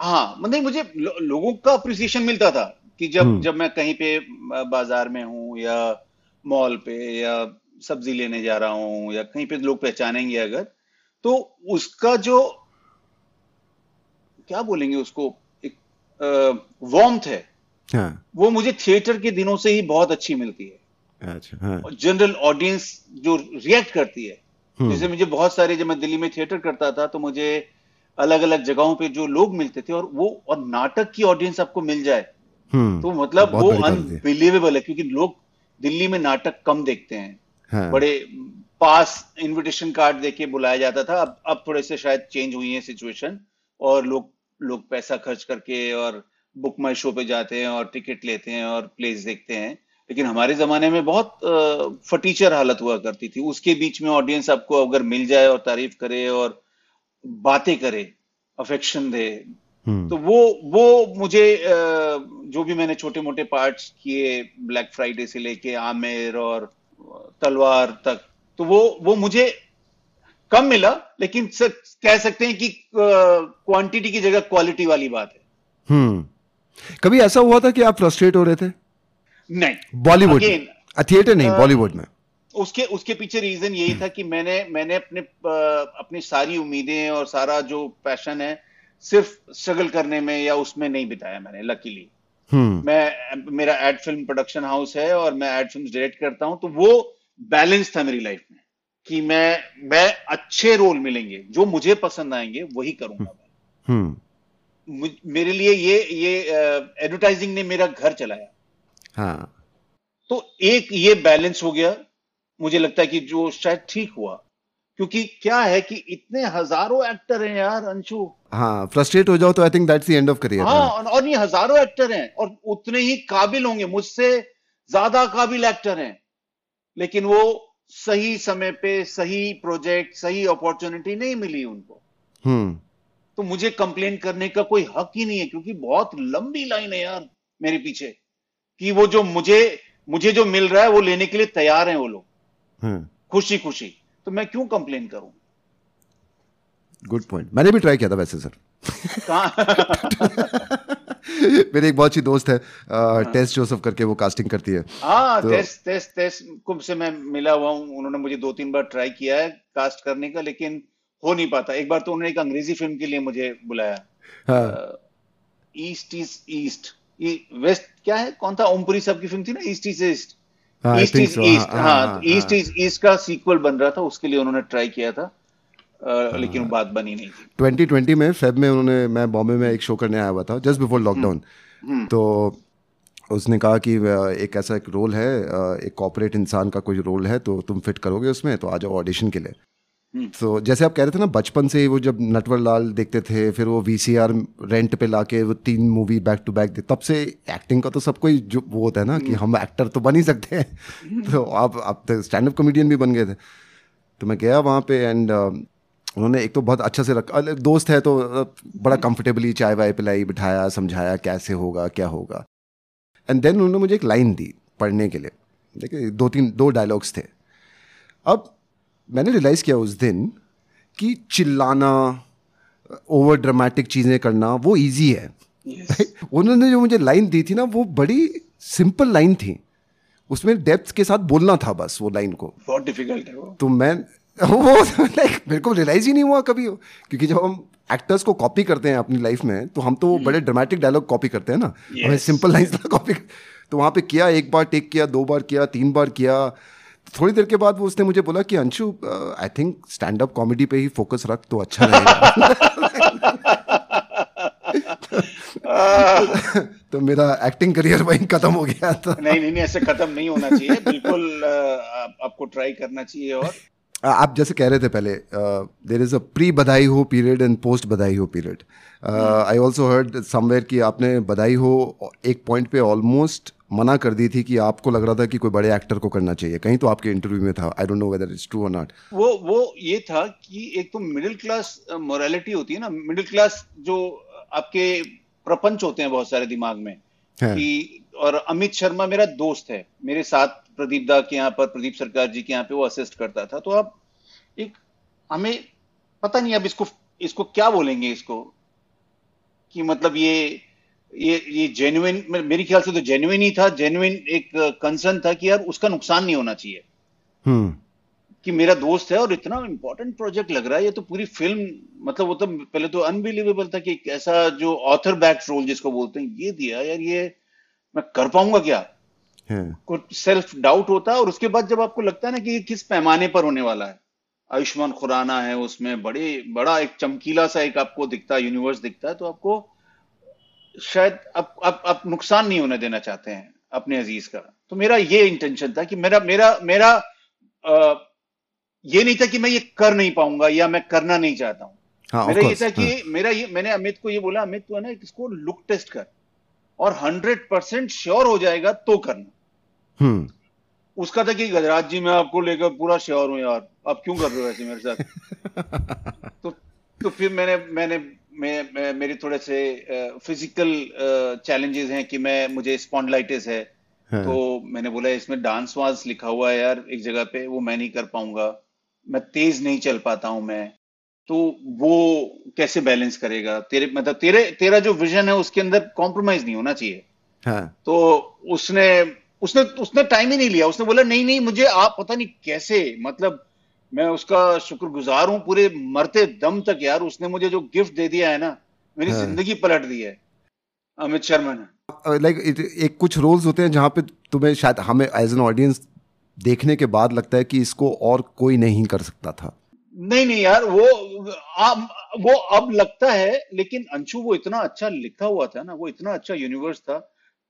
हाँ मतलब मुझे लो, लोगों का अप्रिसिएशन मिलता था कि जब हम्म। जब मैं कहीं पे बाज़ार में हूँ या मॉल पे या सब्ज़ी लेने जा रहा हूँ या कहीं पे लोग पहचानेंगे अगर तो उसका जो क्या बोलेंगे उसको? वॉर्म है हाँ. वो मुझे थिएटर के दिनों से ही बहुत अच्छी मिलती है अच्छा हाँ. जनरल ऑडियंस जो रिएक्ट करती है हम्म। जैसे मुझे बहुत सारे जब मैं दिल्ली में थिएटर करता था तो मुझे अलग अलग जगहों पे जो लोग मिलते थे और वो और नाटक की ऑडियंस आपको मिल जाए हम्म। तो मतलब वो अनबिलीवेबल है क्योंकि लोग दिल्ली में नाटक कम देखते हैं हाँ. बड़े पास इनविटेशन कार्ड देके बुलाया जाता था अब अब थोड़े से शायद चेंज हुई है सिचुएशन और लोग लोग पैसा खर्च करके और बुक माई शो पे जाते हैं और टिकट लेते हैं और प्लेस देखते हैं लेकिन हमारे जमाने में बहुत फटीचर हालत हुआ करती थी उसके बीच में ऑडियंस आपको अगर मिल जाए और तारीफ़ करे और बातें करे अफेक्शन दे हम्म। तो वो वो मुझे जो भी मैंने छोटे मोटे पार्ट्स किए ब्लैक फ्राइडे से लेके आमिर और तलवार तक तो वो वो मुझे कम मिला लेकिन सर कह सकते हैं कि क्वांटिटी की जगह क्वालिटी वाली बात है। हम्म। कभी ऐसा हुआ था कि आप फ्रस्ट्रेट हो रहे थे? नहीं। बॉलीवुड थिएटर नहीं बॉलीवुड में। उसके उसके पीछे रीजन यही था कि मैंने मैंने अपने अपनी सारी उम्मीदें और सारा जो पैशन है सिर्फ़ स्ट्रगल करने में या उसमें नहीं बिताया मैंने लकीली हम्म। मैं मेरा एड फ़िल्म प्रोडक्शन हाउस है और मैं एड फ़िल्म डायरेक्ट करता हूँ तो वो बैलेंस था मेरी लाइफ में। कि मैं मैं अच्छे रोल मिलेंगे जो मुझे पसंद आएँगे वही करूँगा मैं। हम्म। मेरे लिए ये ये एडवर्टाइजिंग ने मेरा घर चलाया। हाँ। तो एक ये बैलेंस हो गया। मुझे लगता है कि जो शायद ठीक हुआ। क्योंकि क्या है कि इतने हज़ारों एक्टर हैं यार अंशु। हाँ फ्रस्ट्रेट हो जाओ तो I think that's the end of career हाँ और- और ये हज़ारों एक्टर हैं और उतने ही काबिल होंगे। मुझसे ज़्यादा काबिल एक्टर हैं। लेकिन वो सही समय पे सही प्रोजेक्ट सही अपॉर्चुनिटी नहीं मिली उनको। हम्म। तो मुझे कंप्लेन करने का कोई हक ही नहीं है क्योंकि बहुत लंबी लाइन है यार मेरे पीछे कि वो जो मुझे मुझे जो मिल रहा है वो लेने के लिए तैयार हैं वो लोग। हम्म। खुशी खुशी। तो मैं क्यों कंप्लेन करूँ? गुड पॉइंट मैंने भी ट्राई किया था वैसे सर मेरे एक बहुत अच्छी दोस्त है टेस्ट जोसेफ करके वो कास्टिंग करती है। हाँ तो- तेस तेस तेस कुंभ से मैं मिला हुआ हूँ। उन्होंने मुझे दो तीन बार ट्राई किया है कास्ट करने का लेकिन हो नहीं पाता। एक बार तो उन्होंने एक अंग्रेज़ी फ़िल्म के लिए मुझे बुलाया। हाँ। ईस्ट इज़ ईस्ट वेस्ट क्या है? कौन था? ओमपुरी साहब की फ़िल्म थी ना ईस्ट इज़ ईस्ट हाँ, ईस्ट इज़ ईस्ट हाँ, हाँ हाँ, ईस्ट हाँ। इज़ ईस्ट का सीक्वल बन रहा था उसके लिए उन्होंने ट्राई किया था। हाँ। लेकिन वो बात बनी नहीं थी। 2020 में फेब में उन्होंने मैं बॉम्बे में एक शो करने आया हुआ था जस्ट बिफोर लॉकडाउन। तो उसने कहा कि एक ऐसा एक रोल है एक कॉपरेट इंसान का कोई रोल है तो तुम फिट करोगे उसमें तो आ जाओ ऑडिशन के लिए। तो so, जैसे आप कह रहे थे ना बचपन से ही वो जब नटवर लाल देखते थे फिर वो वीसीआर रेंट पे लाके वो तीन मूवी बैक टू बैक तब से एक्टिंग का तो सब कोई जो वो होता है ना कि हम एक्टर तो बन ही सकते हैं। तो आप आप तो स्टैंड अप कॉमेडियन भी बन गए थे। तो मैं गया वहाँ पे एंड उन्होंने एक तो बहुत अच्छा से रखा। दोस्त है तो बड़ा कंफर्टेबली चाय वाय पिलाई बिठाया समझाया कैसे होगा क्या होगा। एंड देन उन्होंने मुझे एक लाइन दी पढ़ने के लिए। देखिए दो तीन दो डायलॉग्स थे। अब मैंने रियलाइज़ किया उस दिन कि चिल्लाना ओवर ड्रामेटिक चीज़ें करना वो इजी है। Yes. उन्होंने जो मुझे लाइन दी थी ना वो बड़ी सिंपल लाइन थी। उसमें डेप्थ के साथ बोलना था बस वो लाइन को। बहुत डिफ़िकल्ट है वो। तो मैं वो लाइक मेरे को रियलाइज़ ही नहीं हुआ कभी। वो। क्योंकि जब हम एक्टर्स को कॉपी करते हैं अपनी लाइफ में तो हम तो बड़े ड्रामेटिक डायलॉग कॉपी करते हैं ना। हमें सिंपल लाइन्स कॉपी तो वहाँ पे किया एक बार टेक किया दो बार किया तीन बार किया। थोड़ी देर के बाद वो उसने मुझे बोला कि Anshu I think stand up comedy पे ही फोकस रख तो अच्छा रहेगा। तो मेरा एक्टिंग करियर वहीं खत्म हो गया था। नहीं नहीं नहीं ऐसे खत्म नहीं होना चाहिए। बिल्कुल आपको ट्राई करना चाहिए और आप जैसे कह रहे थे पहले देर इज़ अ प्री बधाई Ho period and post Badhaai Ho period I also heard somewhere कि आपने बधाई हो एक पॉइंट पे ऑलमोस्ट मना कर दी थी कि आपको लग रहा था कि कोई बड़े एक्टर को करना चाहिए। कहीं तो आपके इंटरव्यू में था। I don't know whether it's true और नॉट वो वो ये था कि एक तो मिडिल क्लास मोरालिटी होती है ना। मिडिल क्लास जो आपके प्रपंच होते हैं बहुत सारे दिमाग में है। कि और अमित शर्मा मेरा दोस्त है। मेरे साथ प्रदीप दा के यहाँ पर प्रदीप सरकार जी के यहाँ पे वो असिस्ट करता था। तो अब एक हमें पता नहीं अब इसको इसको क्या बोलेंगे इसको? कि मतलब ये ये ये जेन्युइन मेरे ख्याल से तो जेन्युइन ही था जेन्युइन एक कंसर्न था कि यार उसका नुकसान नहीं होना चाहिए। हम्म। कि मेरा दोस्त है और इतना इंपॉर्टेंट प्रोजेक्ट लग रहा है ये तो पूरी फ़िल्म मतलब वो तो पहले तो अनबिलीवेबल था कि ऐसा जो ऑथर बैक रोल जिसको बोलते हैं ये दिया यार ये मैं कर पाऊँगा क्या? कुछ सेल्फ डाउट होता है और उसके बाद जब आपको लगता है ना कि ये किस पैमाने पर होने वाला है। आयुष्मान खुराना है उसमें बड़े बड़ा एक चमकीला सा एक आपको दिखता है यूनिवर्स दिखता है तो आपको शायद आप आप आप नुकसान नहीं होने देना चाहते हैं अपने अज़ीज़ का। तो मेरा ये इंटेंशन था कि मेरा मेरा मेरा अ, ये नहीं था कि मैं ये कर नहीं पाऊँगा या मैं करना नहीं चाहता हूँ। हाँ मेरा ये था कि हाँ, मेरा ये मैंने अमित को ये बोला अमित तू है ना इसको लुक टेस्ट कर और हंड्रेड परसेंट श्योर हो जाएगा तो करना। उसका था कि गजराज जी मैं आपको लेकर पूरा श्योर हूँ यार। आप क्यों कर रहे हो ऐसे मेरे साथ? तो तो फिर मैंने मैंने मैं, मैं मेरे थोड़े से फ़िज़िकल चैलेंजेस हैं कि मैं मुझे स्पॉन्डलाइटिस है। हाँ। तो मैंने बोला इसमें डांस वांस लिखा हुआ है यार एक जगह पे वो मैं नहीं कर पाऊँगा। मैं तेज नहीं चल पाता हूँ मैं। तो वो कैसे बैलेंस करेगा? तेरे मतलब तेरे तेरा जो विजन है उसके अंदर कॉम्प्रोमाइज नहीं होना चाहिए। हाँ। तो उसने उसने उसने टाइम ही नहीं लिया। उसने बोला नहीं नहीं मुझे आप पता नहीं कैसे मतलब मैं उसका शुक्रगुजार हूँ पूरे मरते दम तक यार उसने मुझे जो गिफ्ट दे दिया है ना मेरी हाँ। ज़िंदगी पलट दी है अमित शर्मा ने। लाइक एक कुछ रोल्स होते हैं जहाँ पे तुम्हें शायद हमें एज एन ऑडियंस देखने के बाद लगता है कि इसको और कोई नहीं कर सकता था। नहीं नहीं यार वो आप वो अब लगता है लेकिन अंशु वो इतना अच्छा लिखा हुआ था ना वो इतना अच्छा यूनिवर्स था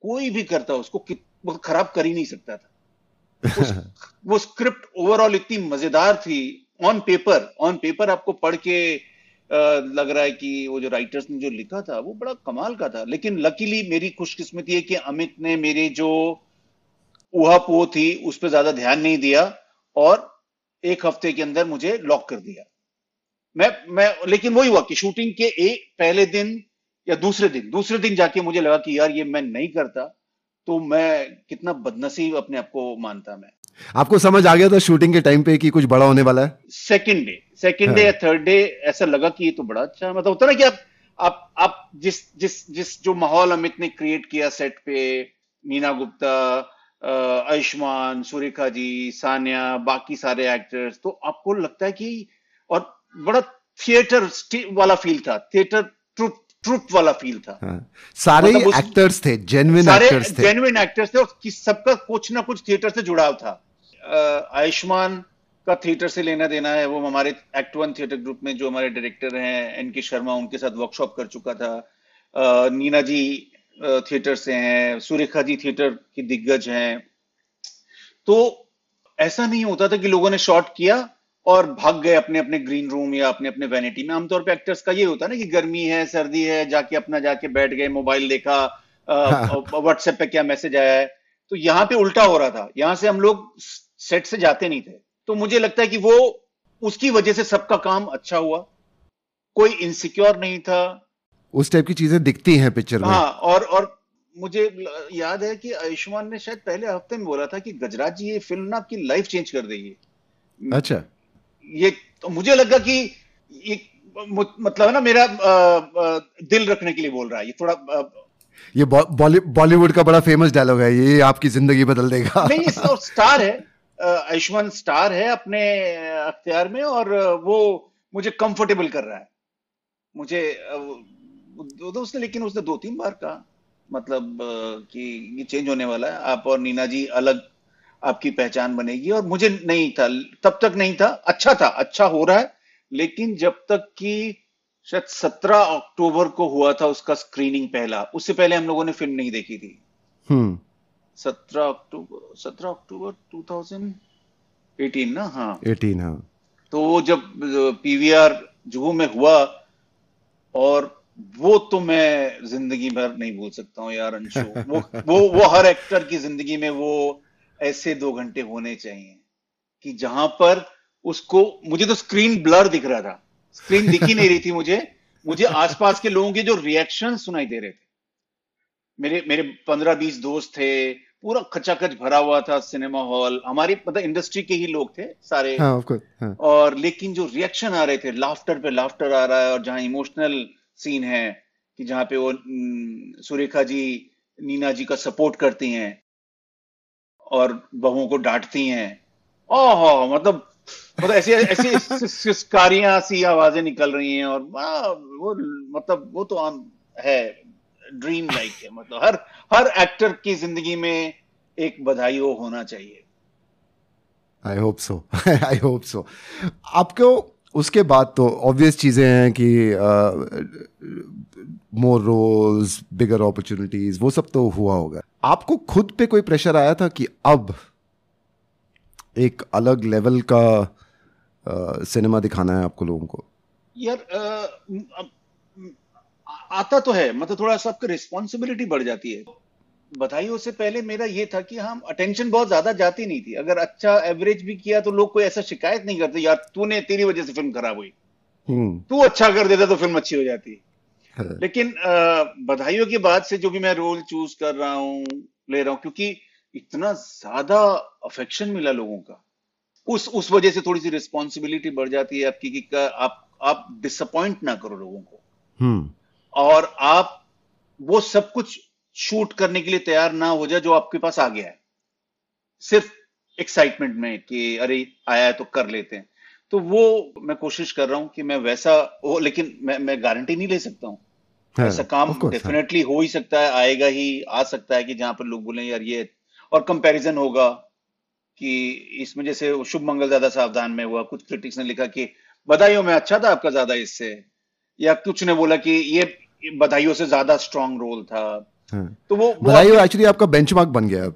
कोई भी करता उसको वो खराब कर ही नहीं सकता था। वो स्क्रिप्ट ओवरऑल इतनी मज़ेदार थी ऑन पेपर ऑन पेपर आपको पढ़ के लग रहा है कि वो जो राइटर्स ने जो लिखा था, वो बड़ा कमाल का था। लेकिन लकीली मेरी खुशकिस्मती है कि अमित ने मेरी जो उहापो थी, उस पर ज़्यादा ध्यान नहीं दिया और एक हफ़्ते के अंदर मुझे लॉक कर दिया। मैं मैं, लेकिन वही हुआ कि शूटिंग के एक पहले दिन या दूसरे दिन दूसरे दिन जाके मुझे लगा कि यार ये मैं नहीं करता। तो मैं कितना बदनसीब अपने आप को मानता मैं। आपको समझ आ गया था शूटिंग के टाइम पे कि कुछ बड़ा होने वाला है? सेकंड डे सेकंड डे या थर्ड डे ऐसा लगा कि ये तो बड़ा अच्छा मतलब होता ना कि आप आप आप जिस जिस जिस जो माहौल अमित ने क्रिएट किया सेट पे मीना गुप्ता आयुष्मान सुरेखा जी सानिया बाकी सारे एक्टर्स तो आपको लगता है कि और बड़ा थिएटर वाला फील था। थिएटर ट्रुप ट्रुप वाला फील था। हाँ। सारे मतलब एक्टर्स थे जेन्युइन एक्टर्स थे। जेन्युइन एक्टर्स थे और सबका कुछ ना कुछ थिएटर से जुड़ाव था। आयुष्मान का थिएटर से लेना देना है वो हमारे एक्ट वन थिएटर ग्रुप में जो हमारे डायरेक्टर हैं एन के शर्मा उनके साथ वर्कशॉप कर चुका था। नीना जी थिएटर से हैं सुरेखा जी थिएटर की दिग्गज हैं। तो ऐसा नहीं होता था कि लोगों ने शॉट किया और भाग गए अपने अपने ग्रीन रूम या अपने अपने वैनिटी में। आमतौर पे एक्टर्स का ये होता है ना कि गर्मी है सर्दी है जाके अपना जाके बैठ गए मोबाइल देखा व्हाट्सएप। पे क्या मैसेज आया है। तो यहाँ पे उल्टा हो रहा था। यहाँ से हम लोग सेट से जाते नहीं थे। तो मुझे लगता है कि वो उसकी वजह से सबका काम अच्छा हुआ। कोई इनसिक्योर नहीं था। उस टाइप की चीज़ें दिखती हैं पिक्चर में। हाँ और और मुझे याद है कि आयुष्मान ने शायद पहले हफ़्ते में बोला था कि गजराज जी ये फ़िल्म ना आपकी लाइफ चेंज कर देगी। अच्छा। ये तो मुझे लगा कि ये मतलब है ना मेरा दिल रखने के लिए बोल रहा है। ये थोड़ा ये बॉलीवुड का बड़ा फ़ेमस डायलॉग है ये आपकी ज़िंदगी बदल देगा। नहीं तो स्टार है आयुष्मान स्टार है अपने अख्तियार में और वो मुझे कंफर्टेबल कर रहा है। मुझे तो उसने लेकिन उसने दो तीन बार कहा मतलब कि ये चेंज होने वाला है। आप और नीना जी अलग आपकी पहचान बनेगी। और मुझे नहीं था तब तक नहीं था। अच्छा था अच्छा हो रहा है। लेकिन जब तक कि शायद सत्रह अक्टूबर को हुआ था उसका स्क्रीनिंग पहला उससे पहले हम लोगों ने फ़िल्म नहीं देखी थी। हम्म। सत्रह अक्टूबर सत्रह अक्टूबर 2018 ना? हाँ। 18 हाँ। तो वो जब पीवीआर जुहू में हुआ और वो तो मैं ज़िंदगी भर नहीं भूल सकता हूँ यार अंशु। वो वो वो हर एक्टर की ज़िंदगी में वो ऐसे दो घंटे होने चाहिए कि जहाँ पर उसको मुझे तो स्क्रीन ब्लर दिख रहा था। स्क्रीन दिख ही नहीं रही थी मुझे। मुझे आसपास के लोगों के जो रिएक्शन सुनाई दे रहे थे। मेरे मेरे पंद्रह बीस दोस्त थे पूरा खचाखच भरा हुआ था सिनेमा हॉल हमारी मतलब इंडस्ट्री के ही लोग थे सारे। हाँ, हाँ. और लेकिन जो रिएक्शन आ रहे थे लाफ्टर पे लाफ्टर आ रहा है और जहाँ इमोशनल सीन है कि जहाँ पे वो सुरेखा जी नीना जी का सपोर्ट करती हैं। और बहुओं को डांटती हैं। ओह मतलब मतलब ऐसी ऐसी सिस्कारियाँ सी आवाज़ें निकल रही हैं और वो मतलब वो तो आम है ड्रीम लाइक है मतलब हर हर एक्टर की ज़िंदगी में एक बधाई हो होना चाहिए। I hope so I hope so आपको उसके बाद तो ऑब्वियस चीज़ें हैं कि मोर रोल्स बिगर अपॉर्चुनिटीज़ वो सब तो हुआ होगा। आपको खुद पे कोई प्रेशर आया था कि अब एक अलग लेवल का सिनेमा दिखाना है आपको लोगों को? यार आ, आता तो है मतलब थोड़ा सा आपकी रिस्पॉन्सिबिलिटी बढ़ जाती है। बधाइयों से पहले मेरा ये था कि हम अटेंशन बहुत ज़्यादा जाती नहीं थी अगर अच्छा एवरेज भी किया तो लोग कोई ऐसा शिकायत नहीं करते यार तूने तेरी वजह से फ़िल्म खराब हुई हम्म। तू अच्छा कर देता तो फ़िल्म अच्छी हो जाती हाँ। लेकिन बधाइयों के बाद से जो भी मैं रोल चूज़ कर रहा हूँ ले रहा हूँ क्योंकि इतना ज़्यादा अफेक्शन मिला लोगों का उस उस वजह से थोड़ी सी रिस्पॉन्सिबिलिटी बढ़ जाती है आपकी कि आप आप डिसअपॉइंट ना करो लोगों को हम्म। और आप वो सब कुछ शूट करने के लिए तैयार ना हो जाए जो आपके पास आ गया है। सिर्फ़ एक्साइटमेंट में कि अरे आया है तो कर लेते हैं। तो वो मैं कोशिश कर रहा हूँ कि मैं वैसा हो लेकिन मैं मैं गारंटी नहीं ले सकता हूँ। हाँ, ऐसा काम course, हाँ। डेफिनेटली हो ही सकता है आएगा ही आ सकता है कि जहाँ पर लोग बोले यार ये और कंपैरिजन होगा कि इसमें जैसे शुभ मंगल ज़्यादा सावधान में हुआ। कुछ क्रिटिक्स ने लिखा कि बधाइयों में अच्छा था आपका ज़्यादा इससे। या कुछ ने बोला कि ये बधाइयों से ज़्यादा स्ट्रांग रोल था। तो वो बधाई एक्चुअली आपका बेंचमार्क बन गया अब।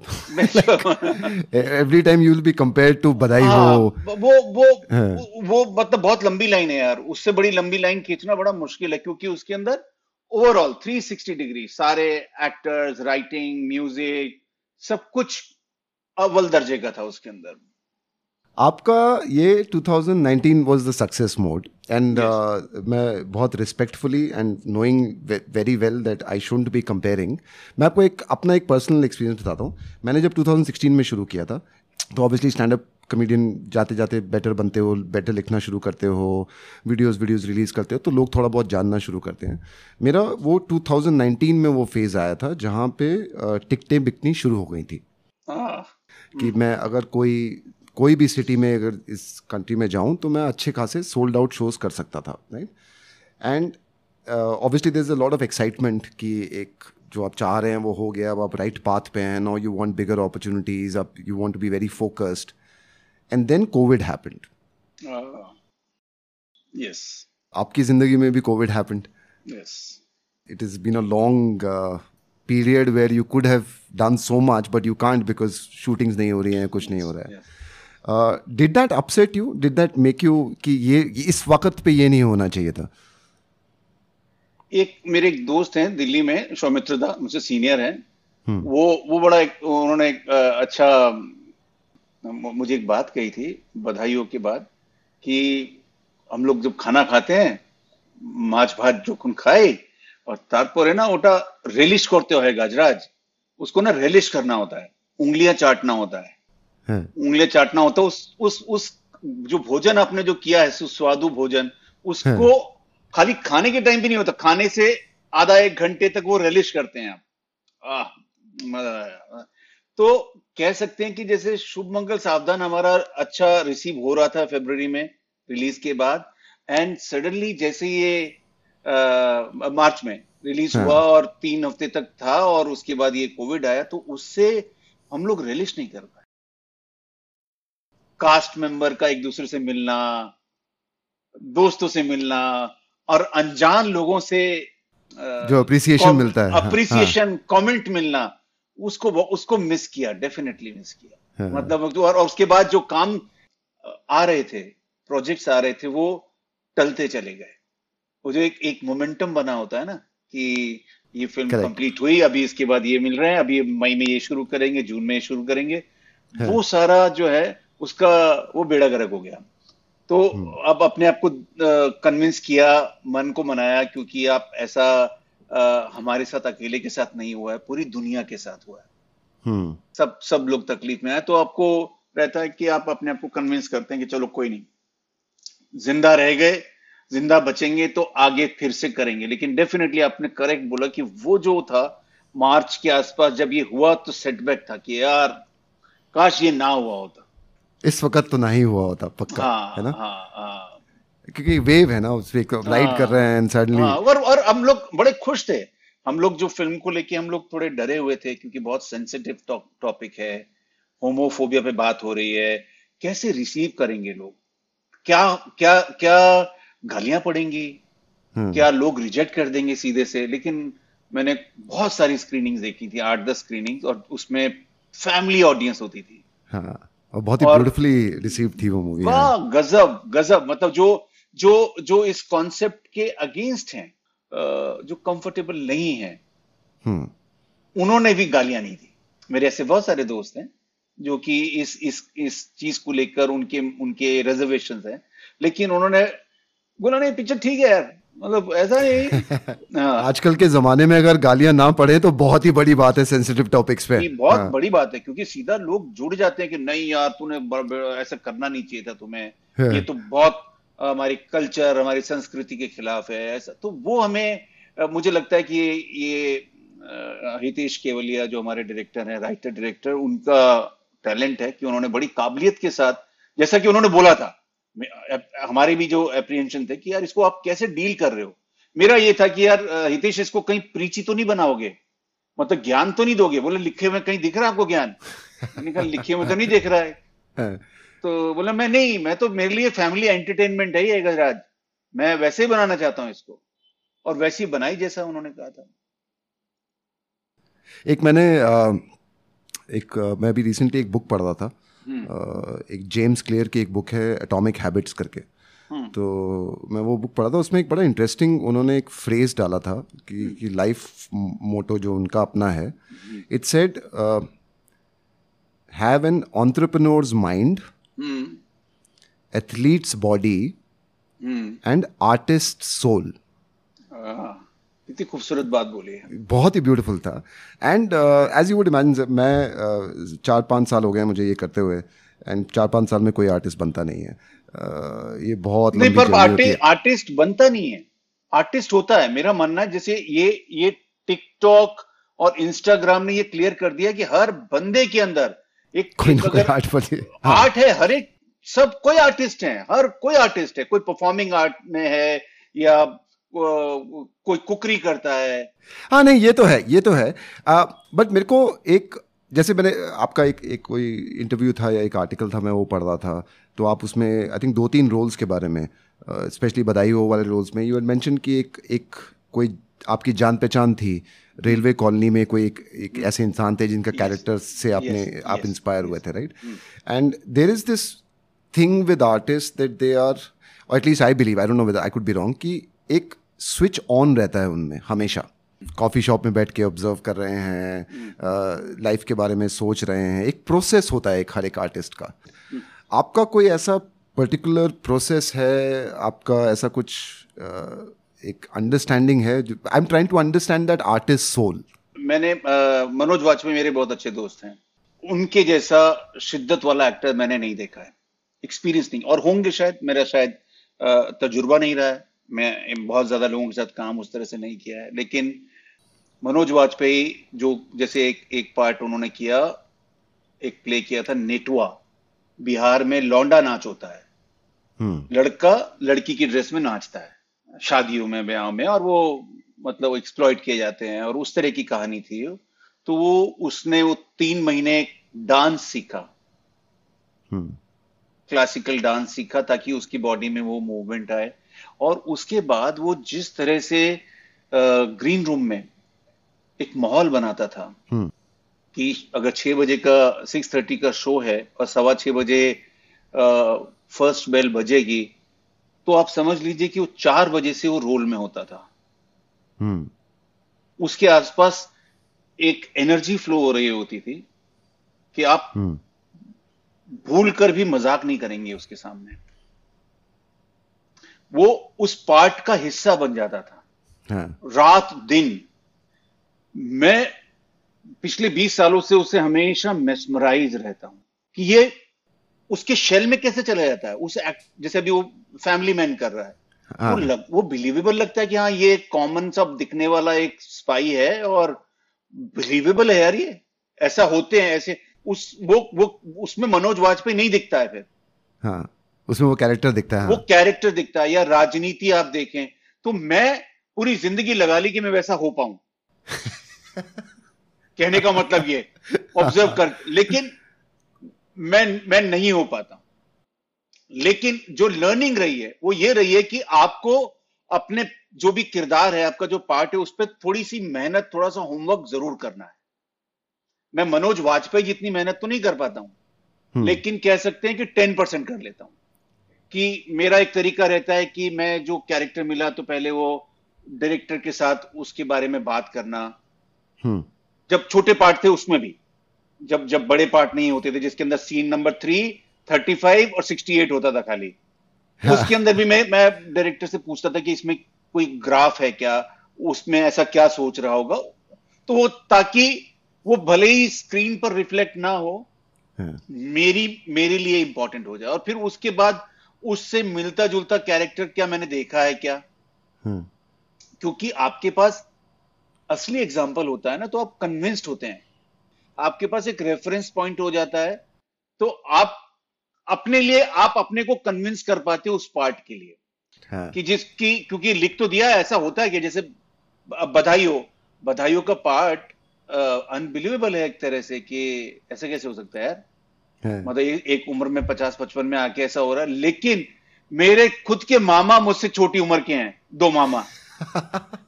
Every time you will be compared to Badhaai हाँ, हो वो वो हाँ। वो वो मतलब बहुत लंबी लाइन है यार। उससे बड़ी लंबी लाइन खींचना बड़ा मुश्किल है क्योंकि उसके अंदर ओवरऑल 360 डिग्री सारे एक्टर्स राइटिंग म्यूज़िक सब कुछ अव्वल दर्जे का था उसके अंदर। आपका ये 2019 was the success mode and मैं बहुत respectfully and knowing very well that I should be comparing मैं आपको एक अपना एक पर्सनल एक्सपीरियंस बताता हूँ। मैंने जब 2016 में शुरू किया था तो ऑब्वियसली स्टैंड अप कमेडियन जाते जाते बेटर बनते हो बेटर लिखना शुरू करते हो वीडियोस वीडियोस रिलीज़ करते हो तो लोग थोड़ा बहुत जानना शुरू करते हैं। मेरा वो 2019 में वो फ़ेज़ आया था जहाँ पे टिकटें बिकनी शुरू हो गई थी। हाँ। कि मैं अगर कोई कोई भी सिटी में अगर इस कंट्री में जाऊँ तो मैं अच्छे खासे सोल्ड आउट शोज़ कर सकता था right and obviously there is a lot of excitement कि एक जो आप चाह रहे हैं वो हो गया अब आप राइट पाथ पे हैं no you want bigger opportunities अब you want to be very focused and then Covid happened yes आपकी ज़िंदगी में भी Covid happened yes has been a long uh, period where you could have done so much but you can't because shootings नहीं हो रही हैं कुछ नहीं हो रहा है. Uh, did that upset you did that make you कि ये ये इस वक्त पे ये नहीं होना चाहिए था एक मेरे एक दोस्त हैं दिल्ली में सौमित्र दा मुझसे सीनियर हैं वो वो बड़ा एक उन्होंने एक अ, अच्छा मु- मुझे एक बात कही थी बधाइयों के बाद कि हम लोग जब खाना खाते हैं মাছ ভাত যখন খাই और তারপরে না ওটা রেলিশ করতে হয় গাজরাজ उसको ना रेलिश करना होता है उंगलियां चाटना होता है हाँ, उंगलियाँ चाटना होता है उस उस उस जो भोजन आपने जो किया है सुस्वादु भोजन उसको खाली खाने के टाइम भी नहीं होता खाने से आधा एक घंटे तक वो रिलिश करते हैं आप। तो कह सकते हैं कि जैसे शुभ मंगल सावधान हमारा अच्छा रिसीव हो रहा था फरवरी में रिलीज़ के बाद एंड सडनली जैसे ये अ, मार्च में रिलीज़ हाँ। हुआ और तीन हफ़्ते तक था और उसके बाद ये कोविड आया तो उससे हम लोग रिलिश नहीं कर पाए। कास्ट मेंबर का एक दूसरे से मिलना दोस्तों से मिलना और अनजान लोगों से जो appreciation मिलता है, हाँ, अप्रिसिएशन कमेंट हाँ. मिलना उसको उसको मिस किया डेफिनेटली मिस किया हाँ। मतलब और, और उसके बाद जो काम आ रहे थे प्रोजेक्ट्स आ रहे थे वो टलते चले गए वो जो एक एक मोमेंटम बना होता है ना कि ये फ़िल्म कंप्लीट हुई अभी इसके बाद ये मिल रहे हैं अभी मई में ये शुरू करेंगे जून में ये शुरू करेंगे हाँ। वो सारा जो है उसका वो बेड़ा गर्क हो गया। तो अब अपने आप को कन्विंस किया मन को मनाया क्योंकि आप ऐसा अ, हमारे साथ अकेले के साथ नहीं हुआ है पूरी दुनिया के साथ हुआ है। हम्म। सब सब लोग तकलीफ़ में आए तो आपको रहता है कि आप अपने आप को कन्विंस करते हैं कि चलो कोई नहीं। ज़िंदा रह गए ज़िंदा बचेंगे तो आगे फिर से करेंगे। लेकिन डेफिनेटली आपने करेक्ट बोला कि वो जो था मार्च के आसपास जब ये हुआ तो सेटबैक था कि यार काश ये ना हुआ होता। इस वक्त तो नहीं हुआ होता पक्का हाँ है ना? हाँ हाँ। क्योंकि वेव है ना उस पे राइड कर रहे हैं हाँ सडनली और और हम लोग बड़े खुश थे। हम लोग जो फ़िल्म को लेके हम लोग थोड़े डरे हुए थे क्योंकि बहुत सेंसिटिव टॉपिक है। होमोफोबिया पे बात हो रही है। कैसे रिसीव करेंगे लोग? क्या क्या क्या गालियाँ पड़ेंगी? क्या लोग रिजेक्ट कर देंगे सीधे से? लेकिन मैंने बहुत सारी स्क्रीनिंग्स देखी थी आठ दस स्क्रीनिंग्स और उसमें फैमिली ऑडियंस होती थी। हाँ। और बहुत ही ब्यूटीफुली रिसीव थी वो मूवी वाह गजब गजब। मतलब जो जो जो इस कॉन्सेप्ट के अगेंस्ट हैं जो कंफर्टेबल नहीं है हम्म उन्होंने भी गालियाँ नहीं दी। मेरे ऐसे बहुत सारे दोस्त हैं जो कि इस इस इस चीज़ को लेकर उनके उनके रिजर्वेशन हैं। लेकिन उन्होंने बोला नहीं पिक्चर ठीक है यार मतलब ऐसा नहीं। हाँ, आजकल के जमाने में अगर गालियाँ ना पड़े तो बहुत ही बड़ी बात है सेंसिटिव टॉपिक्स पे। बहुत हाँ, बड़ी बात है क्योंकि सीधा लोग जुड़ जाते हैं कि नहीं यार तूने ऐसा करना नहीं चाहिए था तुम्हें। हाँ। ये तो बहुत हमारी कल्चर हमारी संस्कृति के खिलाफ है ऐसा। तो वो हमें मुझे लगता है कि ये हितेश केवलिया जो हमारे डायरेक्टर हैं राइटर डायरेक्टर उनका टैलेंट है कि उन्होंने बड़ी काबिलियत के साथ जैसा कि उन्होंने बोला था हमारे भी जो अप्रीहेंशन थे कि यार इसको आप कैसे डील कर रहे हो? मेरा ये था कि यार हितेश इसको कहीं प्रीची तो नहीं बनाओगे? मतलब ज्ञान तो नहीं दोगे? बोले लिखे में कहीं दिख रहा है आपको ज्ञान? लिखे में तो नहीं दिख रहा है। हाँ, तो बोला मैं नहीं मैं तो मेरे लिए फैमिली एंटरटेनमेंट है ये गजराज। मैं वैसे ही बनाना चाहता हूँ इसको। और वैसी बनाई जैसा उन्होंने कहा था। एक मैंने अ, एक मैं अभी रिसेंटली एक बुक पढ़ रहा था। एक जेम्स क्लियर की एक बुक है एटॉमिक हैबिट्स करके। हम्म। तो मैं वो बुक पढ़ा था उसमें एक बड़ा इंटरेस्टिंग उन्होंने एक फ्रेज डाला था कि कि लाइफ मोटो जो उनका अपना है। It said have an entrepreneur's mind hmm. Athlete's body हम्म। एंड आर्टिस्ट सोल कितनी खूबसूरत बात बोली है। बहुत ही ब्यूटीफुल था। And as you would imagine मैं uh, चार पाँच साल हो गए मुझे ये करते हुए एंड चार पाँच साल में कोई आर्टिस्ट बनता नहीं है। Uh, ये बहुत नहीं पर है। आर्टिस्ट आर्टिस्ट बनता नहीं है। आर्टिस्ट होता है। मेरा मानना है जैसे ये ये टिकटॉक और इंस्टाग्राम ने ये क्लियर कर दिया कि हर बंदे के अंदर एक कोई ना कोई आर्ट बने हाँ, आर्ट है हर एक सब कोई आर्टिस्ट है। हर कोई आर्टिस्ट है। कोई परफॉर्मिंग आर्ट में है या कोई कुकरी करता है। हाँ नहीं ये तो है ये तो है। बट मेरे को एक जैसे मैंने आपका एक एक कोई इंटरव्यू था या एक आर्टिकल था मैं वो पढ़ रहा था तो आप उसमें आई थिंक दो तीन रोल्स के बारे में स्पेशली बधाई हो वाले रोल्स में यू हैड मेंशन कि एक एक कोई आपकी जान पहचान थी रेलवे कॉलोनी में कोई एक एक ऐसे इंसान थे जिनका कैरेक्टर से आपने yes, आप yes, इंस्पायर हुए थे right and there is this thing with artist that they are और at least I believe I don't know with I could be wrong कि एक स्विच ऑन रहता है उनमें हमेशा। कॉफ़ी शॉप में बैठ के ऑब्ज़र्व कर रहे हैं लाइफ के बारे में सोच रहे हैं। एक प्रोसेस होता है एक हर एक आर्टिस्ट का। आपका कोई ऐसा पर्टिकुलर प्रोसेस है? आपका ऐसा कुछ अ, एक अंडरस्टैंडिंग है I am trying to understand that artist soul मैंने मनोज वाजपेयी मेरे बहुत अच्छे दोस्त हैं। उनके जैसा शिद्दत वाला एक्टर मैंने नहीं देखा है। एक्सपीरियंस नहीं। और होंगे शायद मेरा शायद तजुर्बा नहीं रहा है। मैं बहुत ज़्यादा लोगों के साथ काम उस तरह से नहीं किया है। लेकिन मनोज वाजपेयी जो जैसे एक एक पार्ट उन्होंने किया एक प्ले किया था नेटवा बिहार में लौंडा नाच होता है। हम्म। लड़का लड़की की ड्रेस में नाचता है शादियों में ब्याह में और वो मतलब एक्सप्लॉइट किए जाते हैं और उस तरह की कहानी थी। तो वो उसने वो तीन महीने डांस सीखा। हम्म। क्लासिकल डांस सीखा ताकि उसकी बॉडी में वो मूवमेंट आए। और उसके बाद वो जिस तरह से ग्रीन रूम में एक माहौल बनाता था हम्म। कि अगर छह बजे का सिक्स थर्टी का शो है और सवा छह बजे फ़र्स्ट बेल बजेगी तो आप समझ लीजिए कि वो चार बजे से वो रोल में होता था। हम्म। उसके आसपास एक एनर्जी फ्लो हो रही होती थी कि आप हम्म। भूल कर भी मज़ाक नहीं करेंगे उसके सामने। वो उस पार्ट का हिस्सा बन जाता था। हाँ। रात दिन। मैं पिछले 20 सालों से उसे हमेशा मेस्मराइज रहता हूँ कि ये उसके शेल में कैसे चला जाता है? उस एक्ट जैसे अभी वो फैमिली मैन कर रहा है। हाँ। वो लग, वो बिलीवेबल लगता है कि हाँ ये कॉमन सब दिखने वाला एक स्पाई है और बिलीवेबल है यार ये। ऐसा होते हैं ऐसे उस वो वो उसमें मनोज वाजपेयी नहीं दिखता है फिर। हाँ। उसमें वो कैरेक्टर दिखता है वो हाँ। कैरेक्टर दिखता है या राजनीति आप देखें तो मैं पूरी ज़िंदगी लगा ली कि मैं वैसा हो पाऊँ। कहने का मतलब ये ऑब्ज़र्व कर लेकिन मैं मैं नहीं हो पाता। लेकिन जो लर्निंग रही है वो ये रही है कि आपको अपने जो भी किरदार है आपका जो पार्ट है उस पर थोड़ी सी मेहनत थोड़ा सा होमवर्क ज़रूर करना है। मैं मनोज वाजपेयी जितनी मेहनत तो नहीं कर पाता हूँ हम्म, लेकिन कह सकते हैं कि टेन परसेंट कर लेता हूँ। कि मेरा एक तरीका रहता है कि मैं जो कैरेक्टर मिला तो पहले वो डायरेक्टर के साथ उसके बारे में बात करना। हम्म। जब छोटे पार्ट थे उसमें भी। जब जब बड़े पार्ट नहीं होते थे जिसके अंदर scene number three thirty five और सिक्सटी एट होता था खाली। हाँ। उसके अंदर भी मैं मैं डायरेक्टर से पूछता था कि इसमें कोई ग्राफ है क्या? उसमें ऐसा क्या सोच रहा होगा? तो वो ताकि वो भले ही स्क्रीन पर रिफ्लेक्ट ना हो हाँ, मेरी मेरे लिए इंपॉर्टेंट हो जाए। और फिर उसके बाद उससे मिलता जुलता कैरेक्टर क्या मैंने देखा है क्या? हम्म। क्योंकि आपके पास असली एग्ज़ाम्पल होता है ना तो आप कन्विंस्ड होते हैं। आपके पास एक रेफरेंस पॉइंट हो जाता है तो आप अपने लिए आप अपने को कन्विंस कर पाते हो उस पार्ट के लिए। हाँ। कि जिसकी क्योंकि लिख तो दिया है ऐसा होता है कि जैसे हो बधाइयों का पार्ट अनबिलीवेबल है एक तरह से कि ऐसा कैसे हो सकता है यार। मतलब एक उम्र में पचास पचपन में आके ऐसा हो रहा है लेकिन मेरे खुद के मामा मुझसे छोटी उम्र के हैं दो मामा।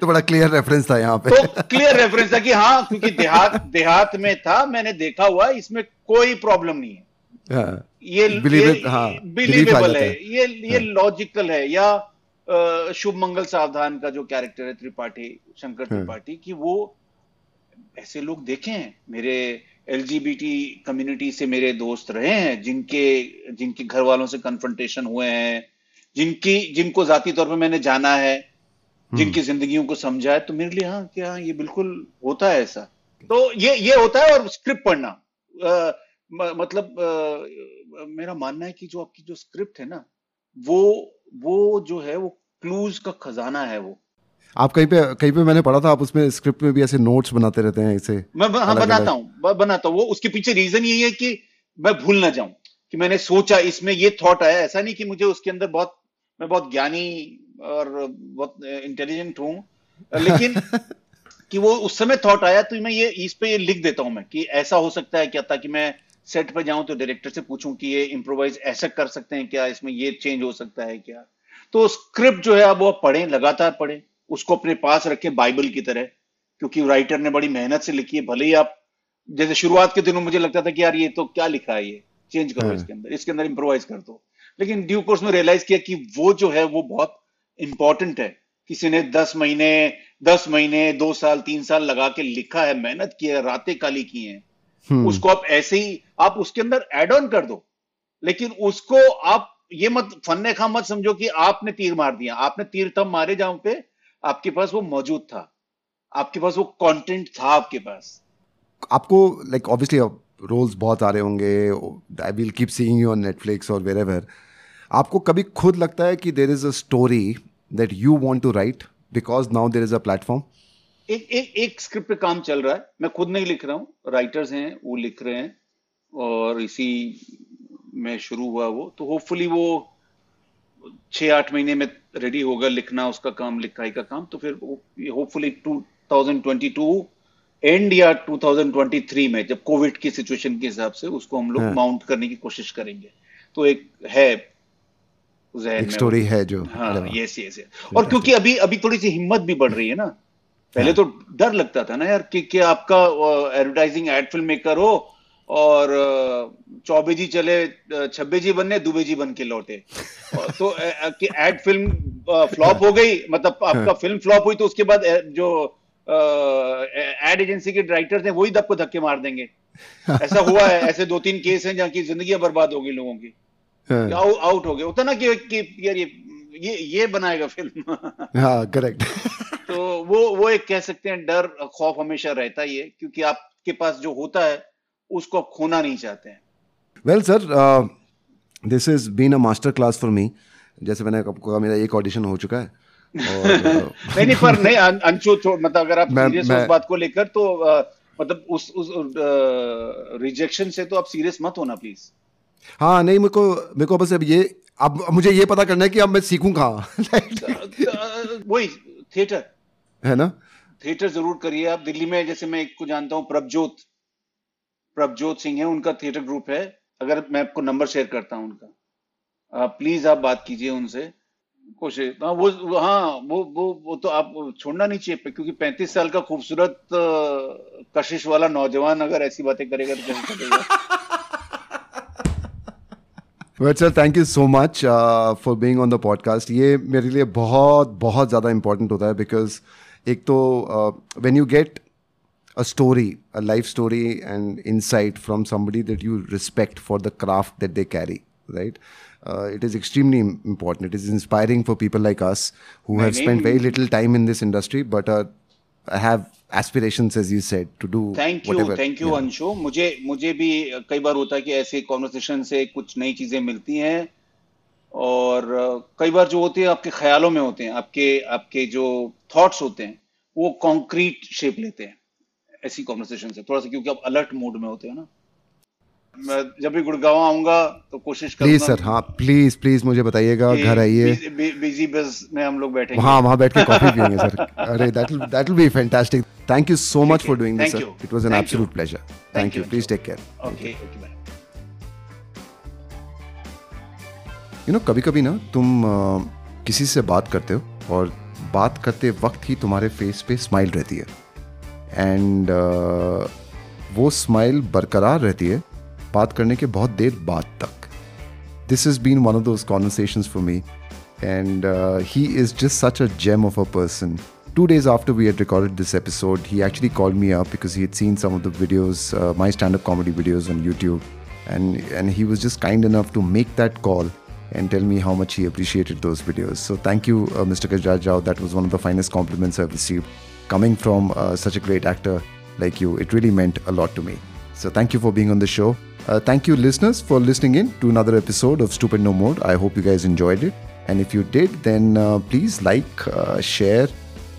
तो बड़ा क्लियर रेफरेंस था यहाँ पे। तो क्लियर रेफरेंस था कि हाँ क्योंकि देहात देहात में था मैंने देखा हुआ इसमें कोई प्रॉब्लम नहीं है। हाँ, ये it, हाँ, बिलीवेबल है। है। ये ये लॉजिकल है या शुभ मंगल सावधान का जो कैरेक्टर है त्रिपाठी शंकर हाँ। त्रिपाठी कि वो ऐसे लोग देखे हैं मेरे एलजीबीटी कम्युनिटी से मेरे दोस्त रहे हैं जिनके जिनके घर वालों से कन्फ्रंटेशन हुए हैं जिनकी जिनको जाती तौर पे मैंने जाना है जिनकी जिंदगियों को समझा है तो मेरे लिए हाँ क्या ये बिल्कुल होता है ऐसा? तो ये ये होता है और स्क्रिप्ट पढ़ना। अ, म- मतलब अ, मेरा मानना है कि जो आपकी जो स्क्रिप्ट है ना वो वो जो है वो क्लूज का खजाना है वो। आप कहीं पे कहीं पे मैंने पढ़ा था आप उसमें स्क्रिप्ट में भी ऐसे नोट्स बनाते रहते हैं ऐसे मैं ब- हाँ बनाता हूँ बनाता हूँ। वो उसके पीछे रीजन यही है कि मैं भूल ना जाऊँ कि मैंने सोचा इसमें ये थॉट आया। ऐसा नहीं कि मुझे उसके अंदर बहुत मैं बहुत ज्ञानी और बहुत इंटेलिजेंट हूँ लेकिन कि वो उस समय थॉट आया तो मैं ये इस पे ये लिख देता हूँ मैं कि ऐसा हो सकता है क्या ताकि मैं सेट पे जाऊँ तो डायरेक्टर से पूछूँ कि ये इम्प्रोवाइज ऐसा कर सकते हैं क्या इसमें ये चेंज हो सकता है क्या। तो स्क्रिप्ट जो है अब वो पढ़ें लगातार पढ़ें। उसको अपने पास रखें बाइबल की तरह क्योंकि राइटर ने बड़ी मेहनत से लिखी है भले ही आप जैसे शुरुआत के दिनों मुझे लगता था कि यार ये तो क्या लिखा है ये चेंज करो हाँ। इसके अंदर इसके अंदर इम्प्रोवाइज कर दो। लेकिन ड्यू कोर्स में रियलाइज़ किया कि वो जो है वो बहुत इंपॉर्टेंट है। किसी ने दस महीने दस महीने दो साल तीन साल लगा के लिखा है मेहनत की है रातें काली की हैं। हम्म, उसको आप ऐसे ही आप उसके अंदर एड ऑन कर दो। लेकिन उसको आप ये मत फन्ने खा मत समझो कि आपने तीर मार दिया आपने तीर तब मारे जहाँ पे आपके पास वो मौजूद था। आपके पास वो कंटेंट था आपके पास। आपको लाइक ऑब्वियसली रोल्स बहुत आ रहे होंगे I will keep seeing you on Netflix और वेर एवर आपको कभी खुद लगता है कि there is a story that you want to write because now there is a platform एक एक एक स्क्रिप्ट पे काम चल रहा है। मैं खुद नहीं लिख रहा हूँ। राइटर्स हैं वो लिख रहे हैं। और इसी में शुरू हुआ वो। तो होपफुली वो छः आठ महीने में रेडी होगा लिखना उसका काम लिखाई का काम तो फिर होपफुली 2022 एंड या 2023 में जब कोविड की सिचुएशन के हिसाब से उसको हम लोग हाँ। माउंट करने की कोशिश करेंगे। तो एक है एक स्टोरी है जो हाँ वाह। यस यस और क्योंकि अभी अभी थोड़ी सी हिम्मत भी बढ़ रही है ना। पहले तो डर लगता था ना यार कि, कि आपका एडवर्टाइजिंग एड फ़िल्म मेकर हो और चौबे जी चले छब्बे जी बनने दुबे जी बन के लौटे। तो कि एड फ़िल्म फ्लॉप हो गई मतलब आपका फ़िल्म फ्लॉप हुई तो उसके बाद जो एड एजेंसी के डायरेक्टर्स हैं वही आपको धक्के मार देंगे। ऐसा हुआ है ऐसे दो तीन केस हैं जहाँ की ज़िंदगी बर्बाद हो गई लोगों की। हाँ, आउट आउट हो गए। होता ना कि, कि यार ये ये ये बनाएगा फ़िल्म हाँ करेक्ट तो वो वो एक कह सकते हैं डर खौफ हमेशा रहता ही है क्योंकि आपके पास जो होता है उसको आप खोना नहीं चाहते हैं। Well sir this is been a master class for me जैसे मैंने आपको कहा मेरा एक ऑडिशन हो चुका है। और uh, नहीं नहीं पर नहीं अंशु मतलब अगर आप सीरियस उस बात को लेकर तो अ, मतलब उस उस रिजेक्शन से तो आप सीरियस मत होना प्लीज़ हाँ नहीं मेरे को मेरे को बस अब ये अब अब मुझे ये पता करना है कि अब मैं सीखूं कहाँ? वही थिएटर है ना? थिएटर ज़रूर करिए आप। दिल्ली में जैसे मैं एक को जानता हूँ प्रभजोत। प्रभजोत सिंह है, उनका थिएटर ग्रुप है। अगर मैं आपको नंबर शेयर करता हूँ उनका। प्लीज़ आप बात कीजिए उनसे। कोशिश हाँ वो हाँ वो वो वो तो आप छोड़ना नहीं चाहिए, क्योंकि पैंतीस साल का खूबसूरत कशिश वाला नौजवान अगर ऐसी बातें करेगा तो well sir thank you so much for being on the podcast ये मेरे लिए बहुत बहुत ज़्यादा इंपॉर्टेंट होता है बिकॉज़ एक तो when you get a story, a life story and insight from somebody that you respect for the craft that they carry, right? Uh, it is extremely important. It is inspiring for people like us who have spent very little time in this industry but are, have aspirations, as you said, to do thank you whatever. Thank you Yeah. Anshu मुझे मुझे भी कई बार होता है कि ऐसे कॉन्वर्सेशन से कुछ नई चीज़ें मिलती हैं और अ, कई बार जो होते हैं आपके ख्यालों में होते हैं आपके आपके जो थॉट्स होते हैं वो कॉन्क्रीट शेप लेते हैं ऐसी कॉन्वर्सेशन से थोड़ा सा क्योंकि आप अलर्ट मूड में होते हैं ना। मैं जब भी गुड़गांव आऊँगा तो कोशिश प्लीज़ सर हाँ प्लीज़ प्लीज़ मुझे बताइएगा घर आइए। बिज़ी बस में हम लोग बैठेंगे। हाँ वहाँ बैठ के कॉफ़ी पियेंगे सर अरे that that will be fantastic thank you so much for doing this sir it was an absolute pleasure thank you please take care okay okay bye you know कभी कभी ना तुम किसी से बात करते हो और बात करते वक्त ही तुम्हारे फेस पे स्माइल रहती है। एंड वो स्माइल बरकरार रहती है बात करने के बहुत देर बाद तक this is been one of those conversations for me and uh, he is just such a gem of a person. Two days after we had recorded this episode, he actually called me up because he had seen some of the videos, uh, my stand-up comedy videos on YouTube, and and he was just kind enough to make that call and tell me how much he appreciated those videos. So thank you, uh, Mr. Kajraj Rao. That was one of the finest compliments I've received, coming from uh, such a great actor like you. It really meant a lot to me. So thank you for being on the show. Uh, thank you, listeners, for listening in to another episode of Stupid No More. I hope you guys enjoyed it. And if you did, then uh, please like, uh, share,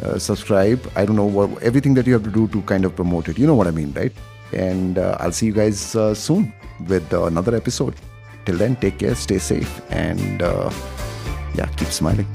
uh, subscribe. I don't know what everything that you have to do to kind of promote it. You know what I mean, right? And uh, I'll see you guys soon with another episode. Till then, take care, stay safe, and yeah, keep smiling.